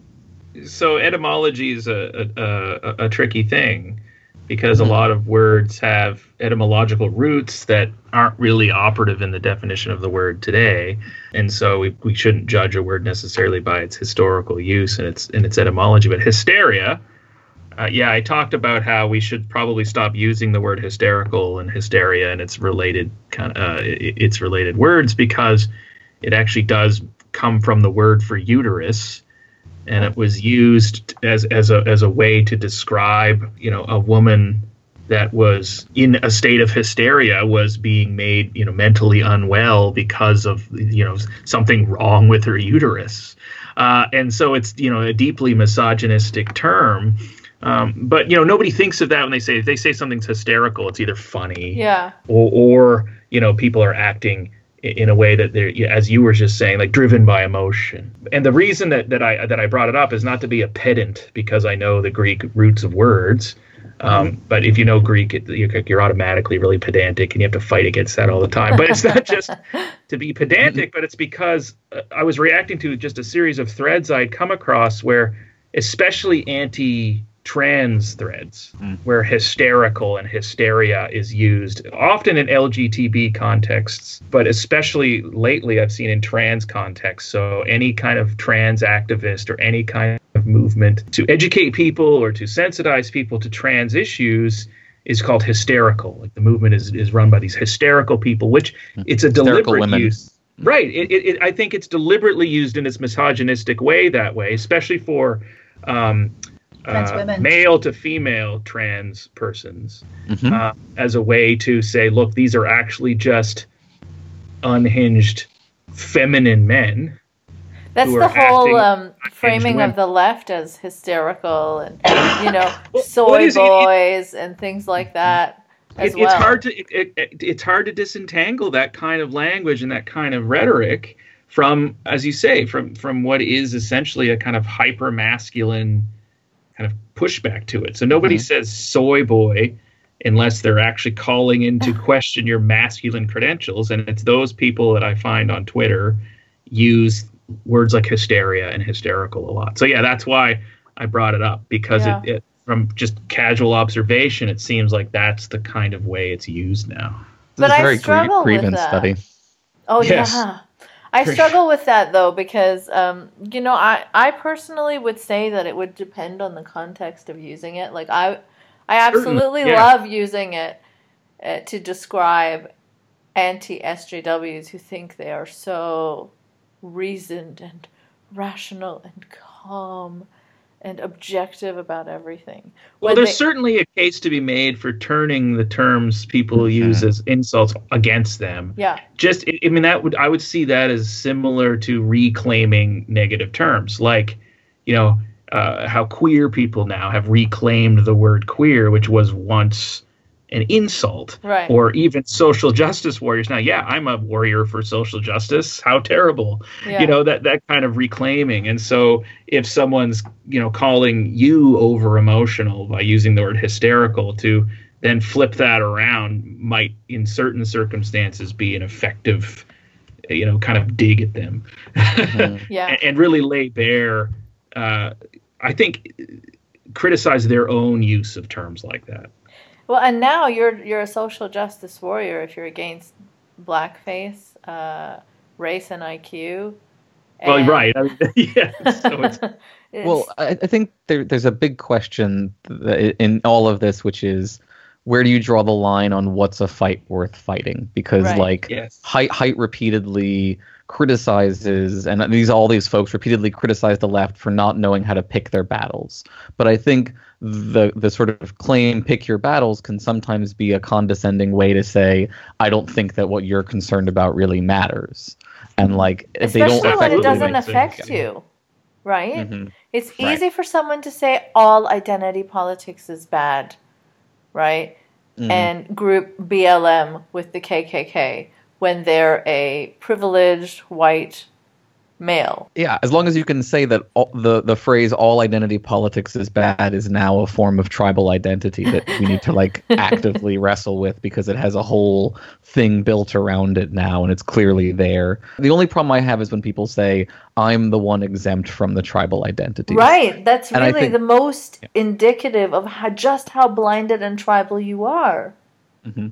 so etymology is a, a, a, a tricky thing because a mm-hmm. lot of words have etymological roots that aren't really operative in the definition of the word today. And so we, we shouldn't judge a word necessarily by its historical use and its, and its etymology. But hysteria, uh, yeah, I talked about how we should probably stop using the word hysterical and hysteria and its related kind of uh, its related words because it actually does come from the word for uterus, and it was used as as a as a way to describe you know a woman that was in a state of hysteria was being made, you know, mentally unwell because of, you know, something wrong with her uterus. Uh, and so it's, you know, a deeply misogynistic term. Um, but you know, nobody thinks of that when they say if they say something's hysterical, it's either funny, Yeah. or, or you know, people are acting in a way that they're, as you were just saying, like driven by emotion. And the reason that, that I that I brought it up is not to be a pedant because I know the Greek roots of words. Um, but if you know Greek, it, you're, you're automatically really pedantic, and you have to fight against that all the time. But it's not just to be pedantic, but it's because uh, I was reacting to just a series of threads I'd come across where, especially anti trans threads, mm. where hysterical and hysteria is used, often in LGTB contexts, but especially lately I've seen in trans contexts. So any kind of trans activist or any kind of movement to educate people or to sensitize people to trans issues is called hysterical. Like the movement is, is run by these hysterical people, which mm. it's a Hysterical deliberate women. use. Mm. Right. It, it, I think it's deliberately used in its misogynistic way that way, especially for um, uh, women. male to female trans persons Mhm. uh, as a way to say, look, these are actually just unhinged feminine men. That's the whole um, framing women. of the left as hysterical and you know Well, soy what is it? It- boys and things like that as It, well. It's hard to it, it, it- it's hard to disentangle that kind of language and that kind of rhetoric from, as you say, from from what is essentially a kind of hyper masculine kind of pushback to it. So nobody mm-hmm. says soy boy unless they're actually calling into question your masculine credentials, and it's those people that I find on Twitter use words like hysteria and hysterical a lot. So yeah, that's why I brought it up because Yeah. it, it from just casual observation, it seems like that's the kind of way it's used now. But This is I a very grie- struggle with grievance that. study. Oh Yes. yeah. I struggle with that though because um, you know I I personally would say that it would depend on the context of using it. Like I I absolutely yeah. love using it uh, to describe anti SJWs who think they are so reasoned and rational and calm and objective about everything. Well, there's they- certainly a case to be made for turning the terms people use as insults against them. yeah Just, I I mean, that would I would see that as similar to reclaiming negative terms, like, you know, uh, how queer people now have reclaimed the word queer, which was once an insult, Right. or even social justice warriors. Now, yeah, I'm a warrior for social justice. How terrible, Yeah. you know that that kind of reclaiming. And so, if someone's you know calling you over emotional by using the word hysterical to then flip that around might in certain circumstances be an effective you know kind of dig at them Yeah. and, and really lay bare uh, i think criticize their own use of terms like that Well, and now you're you're a social justice warrior if you're against blackface, uh, race, and IQ. well right I mean, yeah so it's It's- Well, I, I think there, there's a big question in all of this, which is where do you draw the line on what's a fight worth fighting? Because Right. like Yes. Haidt, Haidt repeatedly criticizes, and these all these folks repeatedly criticize the left for not knowing how to pick their battles. But I think the the sort of claim "pick your battles" can sometimes be a condescending way to say, "I don't think that what you're concerned about really matters." And like if they especially don't when it doesn't make sense. affect you, right? Mhm. It's Right. easy for someone to say all identity politics is bad, right? Mhm. And group BLM with the KKK when they're a privileged white male. Yeah, as long as you can say that all, the the phrase "all identity politics is bad" is now a form of tribal identity that we need to like actively wrestle with because it has a whole thing built around it now, and it's clearly there. The only problem I have is when people say I'm the one exempt from the tribal identity. Right. That's And really think- the most indicative of how, just how blinded and tribal you are. Mhm.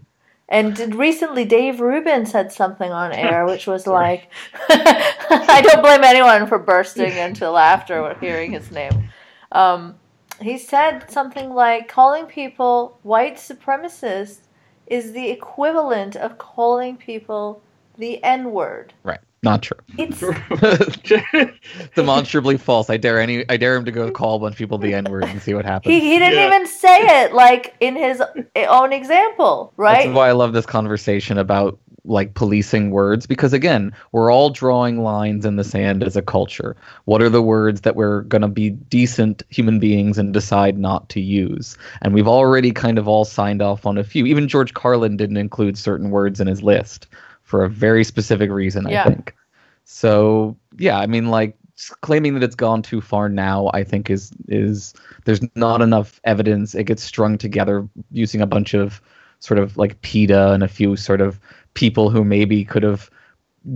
And recently, Dave Rubin said something on air, which was like, I don't blame anyone for bursting into laughter when hearing his name. Um, he said something like, calling people white supremacists is the equivalent of calling people the N word. Right. Not true. It's Demonstrably false. I dare any. I dare him to go call a bunch of people the N word and see what happens. he, he didn't Yeah. even say it like in his own example, right? That's why I love this conversation about like policing words because again, we're all drawing lines in the sand as a culture. What are the words that we're going to be decent human beings and decide not to use? And we've already kind of all signed off on a few. Even George Carlin didn't include certain words in his list for a very specific reason, Yeah. I think. So, yeah, I mean like claiming that it's gone too far now I think is is there's not enough evidence. It gets strung together using a bunch of sort of like PETA and a few sort of people who maybe could have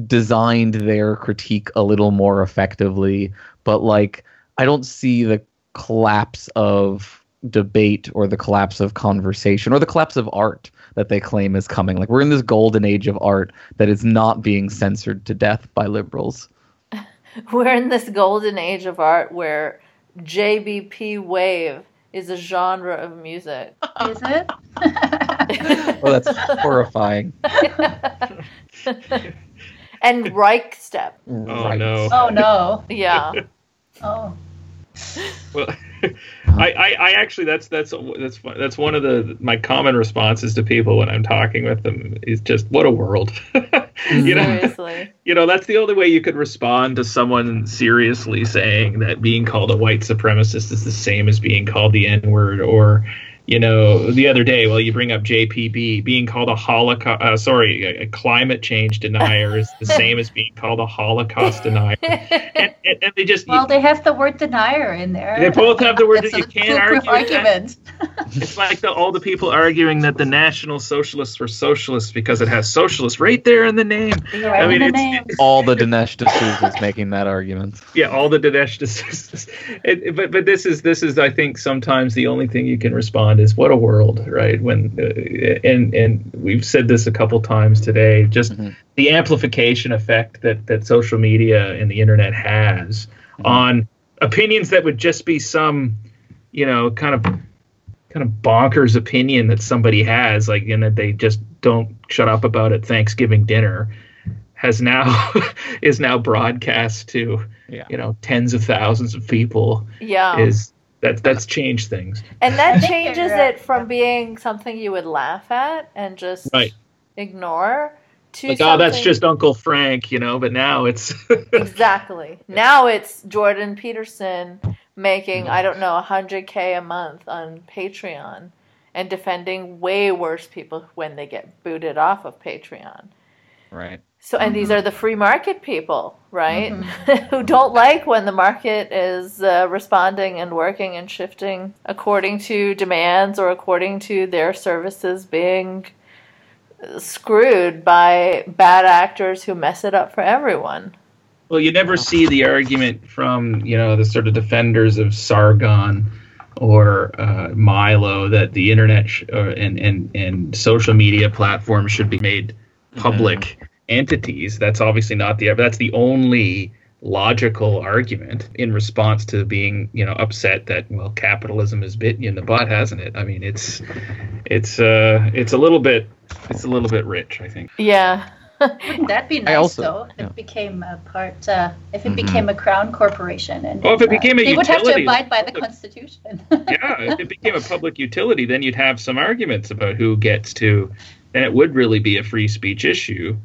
designed their critique a little more effectively. But like, I don't see the collapse of debate or the collapse of conversation or the collapse of art that they claim is coming. Like, we're in this golden age of art that is not being censored to death by liberals. We're in this golden age of art where JBP wave is a genre of music. Is it? Oh, that's horrifying. and Reich step. Oh Right. no. oh no. Yeah. Oh. Well, I, I, I actually that's that's that's that's one of the my common responses to people when I'm talking with them is just what a world. you know, Seriously. you know that's the only way you could respond to someone seriously saying that being called a white supremacist is the same as being called the N word or you know the other day well you bring up JPB being called a holocaust uh, sorry a, a climate change denier is the same as being called a holocaust denier and, and, and they just Well, they have the word denier in there. They both have the word that you can't argue that. argument. it's like the, all the people arguing that the National Socialists were socialists because it has socialist right there in the name. You're right I mean, in the it's- name. All the Dinesh D'Souza's making that argument. Yeah, all the Dinesh decisions. It, but but this is this is I think sometimes the only thing you can respond is what a world, right? When uh, and and we've said this a couple times today. Just Mhm. the amplification effect that that social media and the internet has on opinions that would just be some, you know, kind of kind of bonkers opinion that somebody has, like and that they just don't shut up about at Thanksgiving dinner, has now is now broadcast to Yeah. you know tens of thousands of people. Yeah. Is that that's changed things? And that changes right. it from being something you would laugh at and just Right. ignore to Like oh, that's just Uncle Frank, you know. But now it's exactly. Now it's Jordan Peterson making I don't know 100k a month on Patreon and defending way worse people when they get booted off of Patreon. Right. So and these are the free market people, right? Who don't like when the market is uh, responding and working and shifting according to demands or according to their services being uh, screwed by bad actors who mess it up for everyone. Well, you never see the argument from you know the sort of defenders of Sargon or uh, Milo that the internet sh- or, and and and social media platforms should be made public entities. That's obviously not the that's the only logical argument in response to being you know upset that well capitalism has bitten you in the butt hasn't it i mean it's it's uh it's a little bit it's a little bit rich i think Yeah. Wouldn't that be nice also- though? If yeah. it became a part, uh, if it Mhm. became a crown corporation, and Well, if it uh, became a they would have to abide by the constitution. yeah, if it became a public utility, then you'd have some arguments about who gets to. Then it would really be a free speech issue.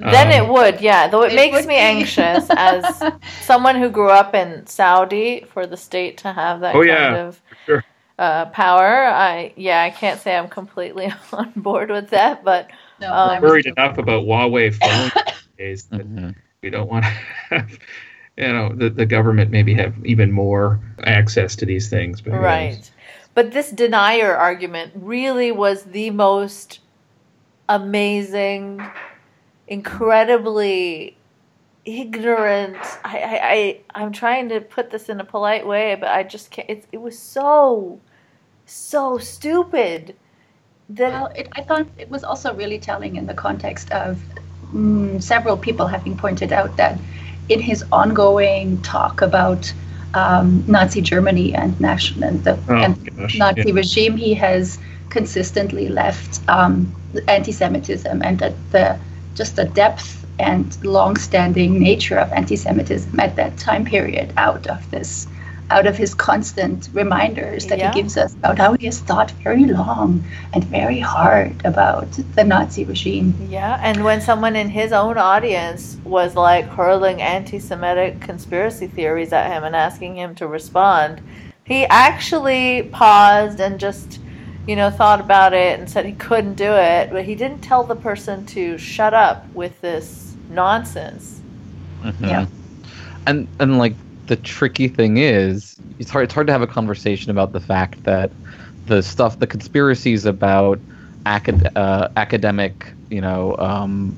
Then Um, it would, yeah. Though it, It makes me anxious as someone who grew up in Saudi for the state to have that Oh, kind yeah, of sure. uh, power. I yeah, I can't say I'm completely on board with that, but no, Um, I I'm worried too. enough about Huawei phones these days that Mhm. we don't want to have. You know, the, the government maybe have even more access to these things. But who knows? right. But this denier argument really was the most amazing, incredibly ignorant. I, I, I I'm trying to put this in a polite way, but I just can't. It, it was so, so stupid. That Well, it, I thought it was also really telling in the context of mm, several people having pointed out that in his ongoing talk about um, Nazi Germany and national and the Oh, and gosh, Nazi yeah. regime, he has consistently left um, anti-Semitism and the, the just the depth and long-standing nature of anti-Semitism at that time period out of this out of his constant reminders that Yeah. he gives us about how he has thought very long and very hard about the Nazi regime. Yeah, and when someone in his own audience was like hurling anti Semitic conspiracy theories at him and asking him to respond, he actually paused and just, you know, thought about it and said he couldn't do it, but he didn't tell the person to shut up with this nonsense. Yeah. And and like the tricky thing is, it's hard it's hard to have a conversation about the fact that the stuff, the conspiracies about acad- uh, academic, you know, um,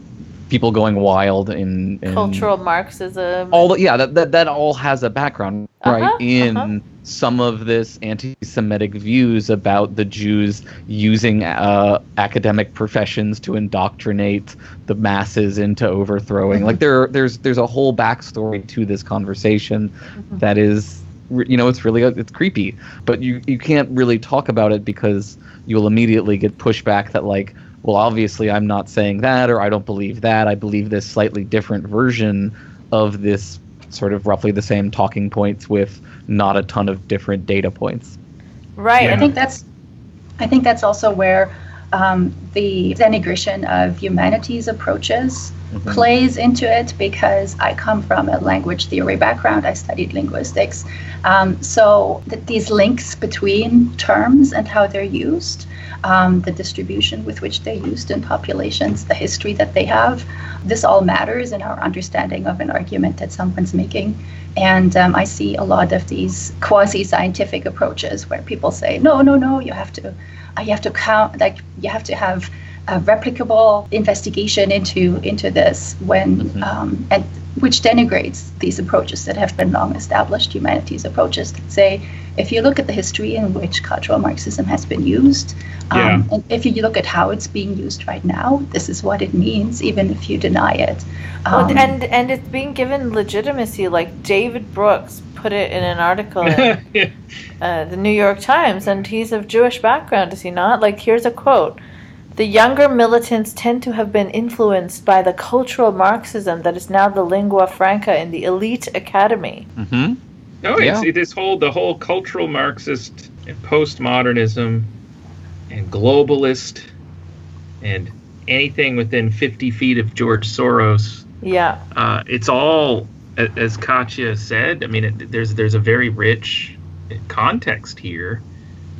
people going wild in, in Cultural Marxism. all the, yeah that, that that all has a background right Uh-huh, in uh-huh. some of this anti-semitic views about the jews using uh, academic professions to indoctrinate the masses into overthrowing like there there's there's a whole backstory to this conversation Mm-hmm. that is you know it's really it's creepy but you you can't really talk about it because you'll immediately get pushback that like well obviously i'm not saying that or i don't believe that i believe this slightly different version of this sort of roughly the same talking points with not a ton of different data points right. I think that's I think that's also where um, the denigration of humanities approaches plays into it because I come from a language theory background. I studied linguistics. Um, so th- these links between terms and how they're used, um, the distribution with which they're used in populations, the history that they have, this all matters in our understanding of an argument that someone's making. And um, I see a lot of these quasi-scientific approaches where people say, no, no, no, you have to, you have to count, like you have to have a replicable investigation into into this when um, and which denigrates these approaches that have been long established humanities approaches that say if you look at the history in which cultural Marxism has been used, um, and if you look at how it's being used right now, this is what it means, even if you deny it. Well, Um, and and it's being given legitimacy. Like David Brooks put it in an article in uh, the New York Times, and he's of Jewish background, is he not? Like, here's a quote. The younger militants tend to have been influenced by the cultural Marxism that is now the lingua franca in the elite academy. mm-hmm. No, it's Yeah. this whole the whole cultural Marxist and postmodernism and globalist and anything within 50 feet of George Soros. Yeah, Uh, it's all, as Katja said. I mean, it, there's there's a very rich context here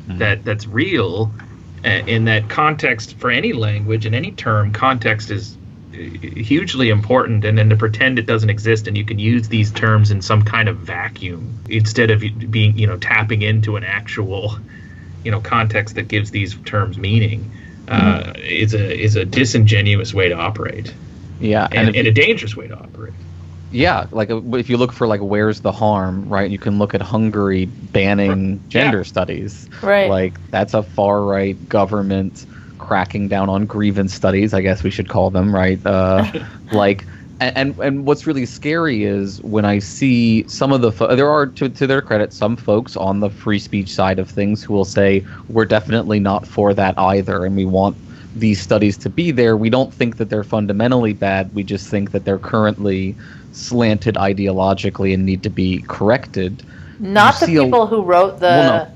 that that's real. In that context, for any language and any term, context is uh, hugely important. And then to pretend it doesn't exist and you can use these terms in some kind of vacuum instead of being, you know, tapping into an actual, you know, context that gives these terms meaning, uh, is a is a disingenuous way to operate yeah and, and you- a dangerous way to operate. Yeah, like uh, if you look for like where's the harm, right? You can look at Hungary banning gender Yeah. studies. Right. Like that's a far right government cracking down on grievance studies, I guess we should call them, right? Uh, like and, and and what's really scary is when I see some of the fo- there are to to their credit some folks on the free speech side of things who will say we're definitely not for that either and we want these studies to be there. We don't think that they're fundamentally bad. We just think that they're currently slanted ideologically and need to be corrected. not You the see a- people who wrote the Well,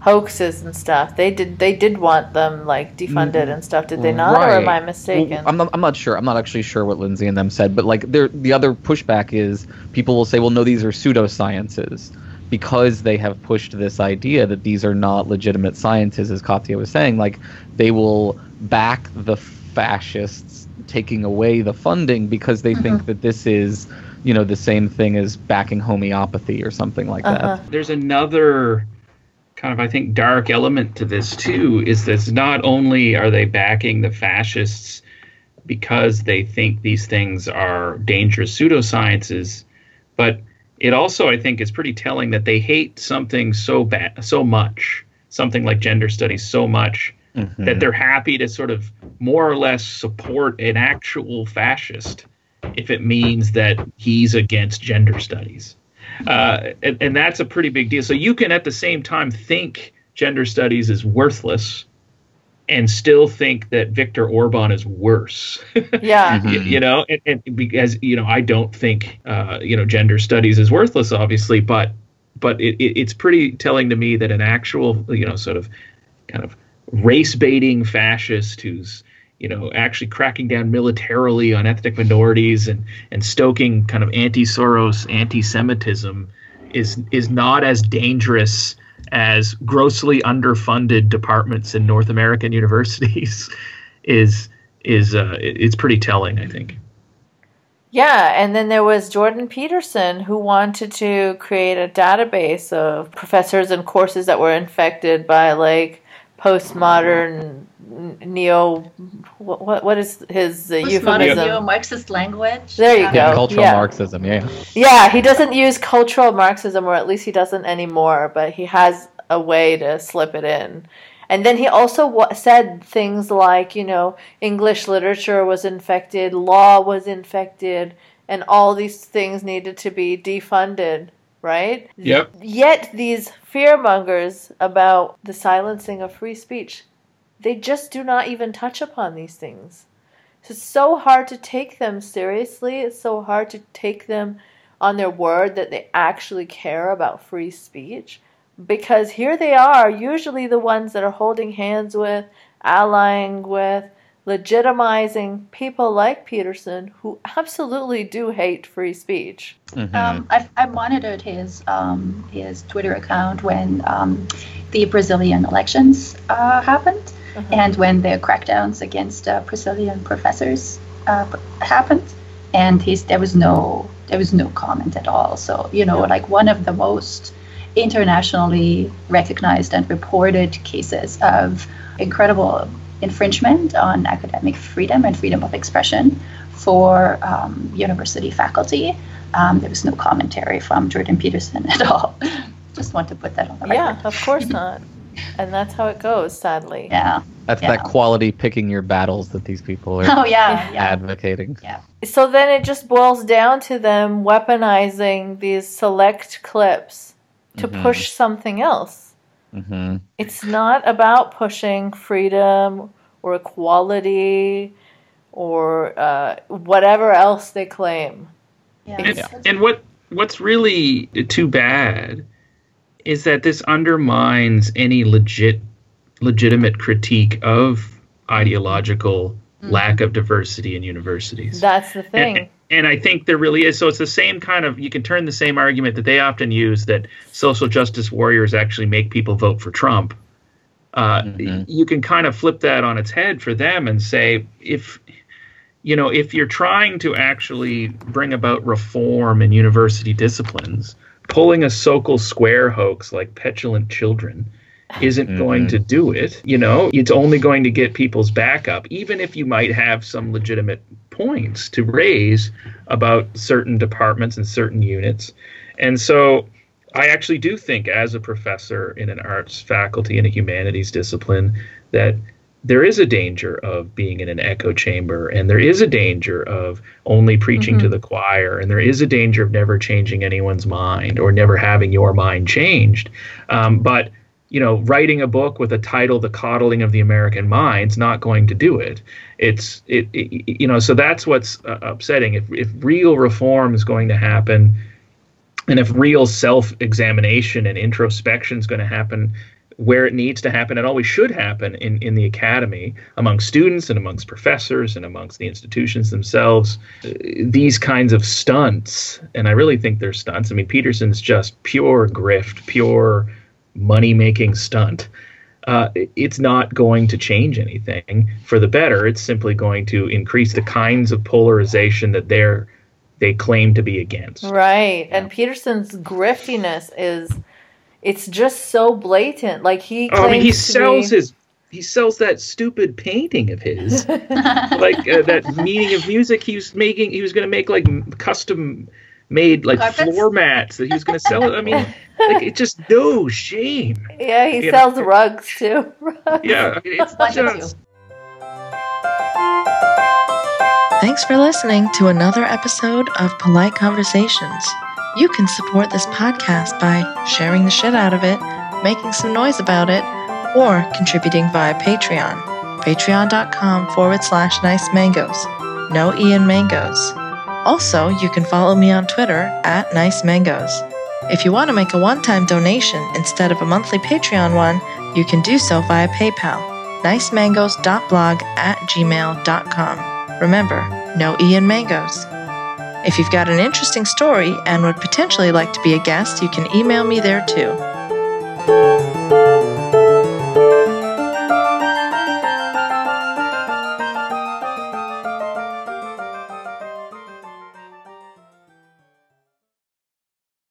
hoaxes and stuff. They did. They did want them like defunded and stuff. Did they not, or am I mistaken? Well, I'm not, I'm not sure. I'm not actually sure what Lindsay and them said, but like there, the other pushback is people will say, well, no, these are pseudosciences because they have pushed this idea that these are not legitimate sciences, as Katja was saying. Like they will back the fascists taking away the funding because they think that this is, you know, the same thing as backing homeopathy or something like Uh-huh. that. there's another kind of I think dark element to this too is that not only are they backing the fascists because they think these things are dangerous pseudosciences, but it also I think is pretty telling that they hate something so bad so much, something like gender studies so much Mhm. that they're happy to sort of more or less support an actual fascist if it means that he's against gender studies. Uh, and, and that's a pretty big deal. So you can at the same time think gender studies is worthless and still think that Viktor Orban is worse. Yeah. you, you know, and, and because you know, I don't think uh, you know gender studies is worthless, obviously, but but it, it, it's pretty telling to me that an actual you know sort of kind of race baiting fascist who's you know actually cracking down militarily on ethnic minorities and and stoking kind of anti-Soros anti-Semitism is is not as dangerous as grossly underfunded departments in North American universities is is uh, it's pretty telling, I think. Yeah, and then there was Jordan Peterson who wanted to create a database of professors and courses that were infected by like postmodern neo what what is his uh, euphemism neo-marxist language there you um, go Yeah, cultural yeah. Marxism. Yeah. yeah he doesn't use cultural marxism or at least he doesn't anymore but he has a way to slip it in and then he also wa said things like you know english literature was infected law was infected and all these things needed to be defunded right Yep. Yet these fearmongers about the silencing of free speech, they just do not even touch upon these things. So it's so hard to take them seriously. It's so hard to take them on their word that they actually care about free speech. Because here they are, usually the ones that are holding hands with, allying with, legitimizing people like Peterson who absolutely do hate free speech. Um, I've, I monitored his um, his Twitter account when um, the Brazilian elections uh, happened, and when the crackdowns against uh, Brazilian professors uh, happened, and he's there was no there was no comment at all. So you know, like one of the most internationally recognized and reported cases of incredible infringement on academic freedom and freedom of expression for um, university faculty. Um, there was no commentary from Jordan Peterson at all. Just want to put that on the record. Yeah, of course not. And that's how it goes, sadly. Yeah. That's Yeah. that quality picking your battles that these people are Oh yeah. Yeah. advocating. So then it just boils down to them weaponizing these select clips to Mhm. push something else. Hmm It's not about pushing freedom or equality or uh, whatever else they claim. Yeah. And, Yeah. and what what's really too bad is that this undermines any legit legitimate critique of ideological lack of diversity in universities. That's the thing. And, and I think there really is. So it's the same kind of, you can turn the same argument that they often use that social justice warriors actually make people vote for Trump. Uh, Mhm. You can kind of flip that on its head for them and say, if, you know, if you're trying to actually bring about reform in university disciplines, pulling a Sokal Square hoax like petulant children isn't going Mhm. to do it. You know, it's only going to get people's backup, even if you might have some legitimate points to raise about certain departments and certain units. And so I actually do think, as a professor in an arts faculty in a humanities discipline, that there is a danger of being in an echo chamber, and there is a danger of only preaching to the choir, and there is a danger of never changing anyone's mind or never having your mind changed. Um, but you know, writing a book with a title, "The Coddling of the American Mind," is not going to do it. It's it, it you know, so that's what's uh, upsetting. If if real reform is going to happen, and if real self-examination and introspection is going to happen where it needs to happen and always should happen in, in the academy among students and amongst professors and amongst the institutions themselves these kinds of stunts and i really think they're stunts i mean peterson's just pure grift pure money making stunt uh, it's not going to change anything for the better it's simply going to increase the kinds of polarization that they're they claim to be against Right. And Peterson's griftiness is it's just so blatant. Like he Oh, I mean, he sells be, his he sells that stupid painting of his, like uh, that meaning of music. He was making. He was going to make like custom made like Carpets? floor mats that he was going to sell. I mean, like it's just no shame. Yeah, he you know. sells rugs too. Yeah, it's Wanted just. Thanks for listening to another episode of Polite Conversations. You can support this podcast by sharing the shit out of it, making some noise about it, or contributing via Patreon. patreon.com forward slash nice mangoes. No Ian Mangoes. Also, you can follow me on Twitter at nice mangoes. If you want to make a one time donation instead of a monthly Patreon one, you can do so via PayPal, nicemangoes.blog at gmail.com. Remember, no E Ian Mangoes. If you've got an interesting story and would potentially like to be a guest, you can email me there too.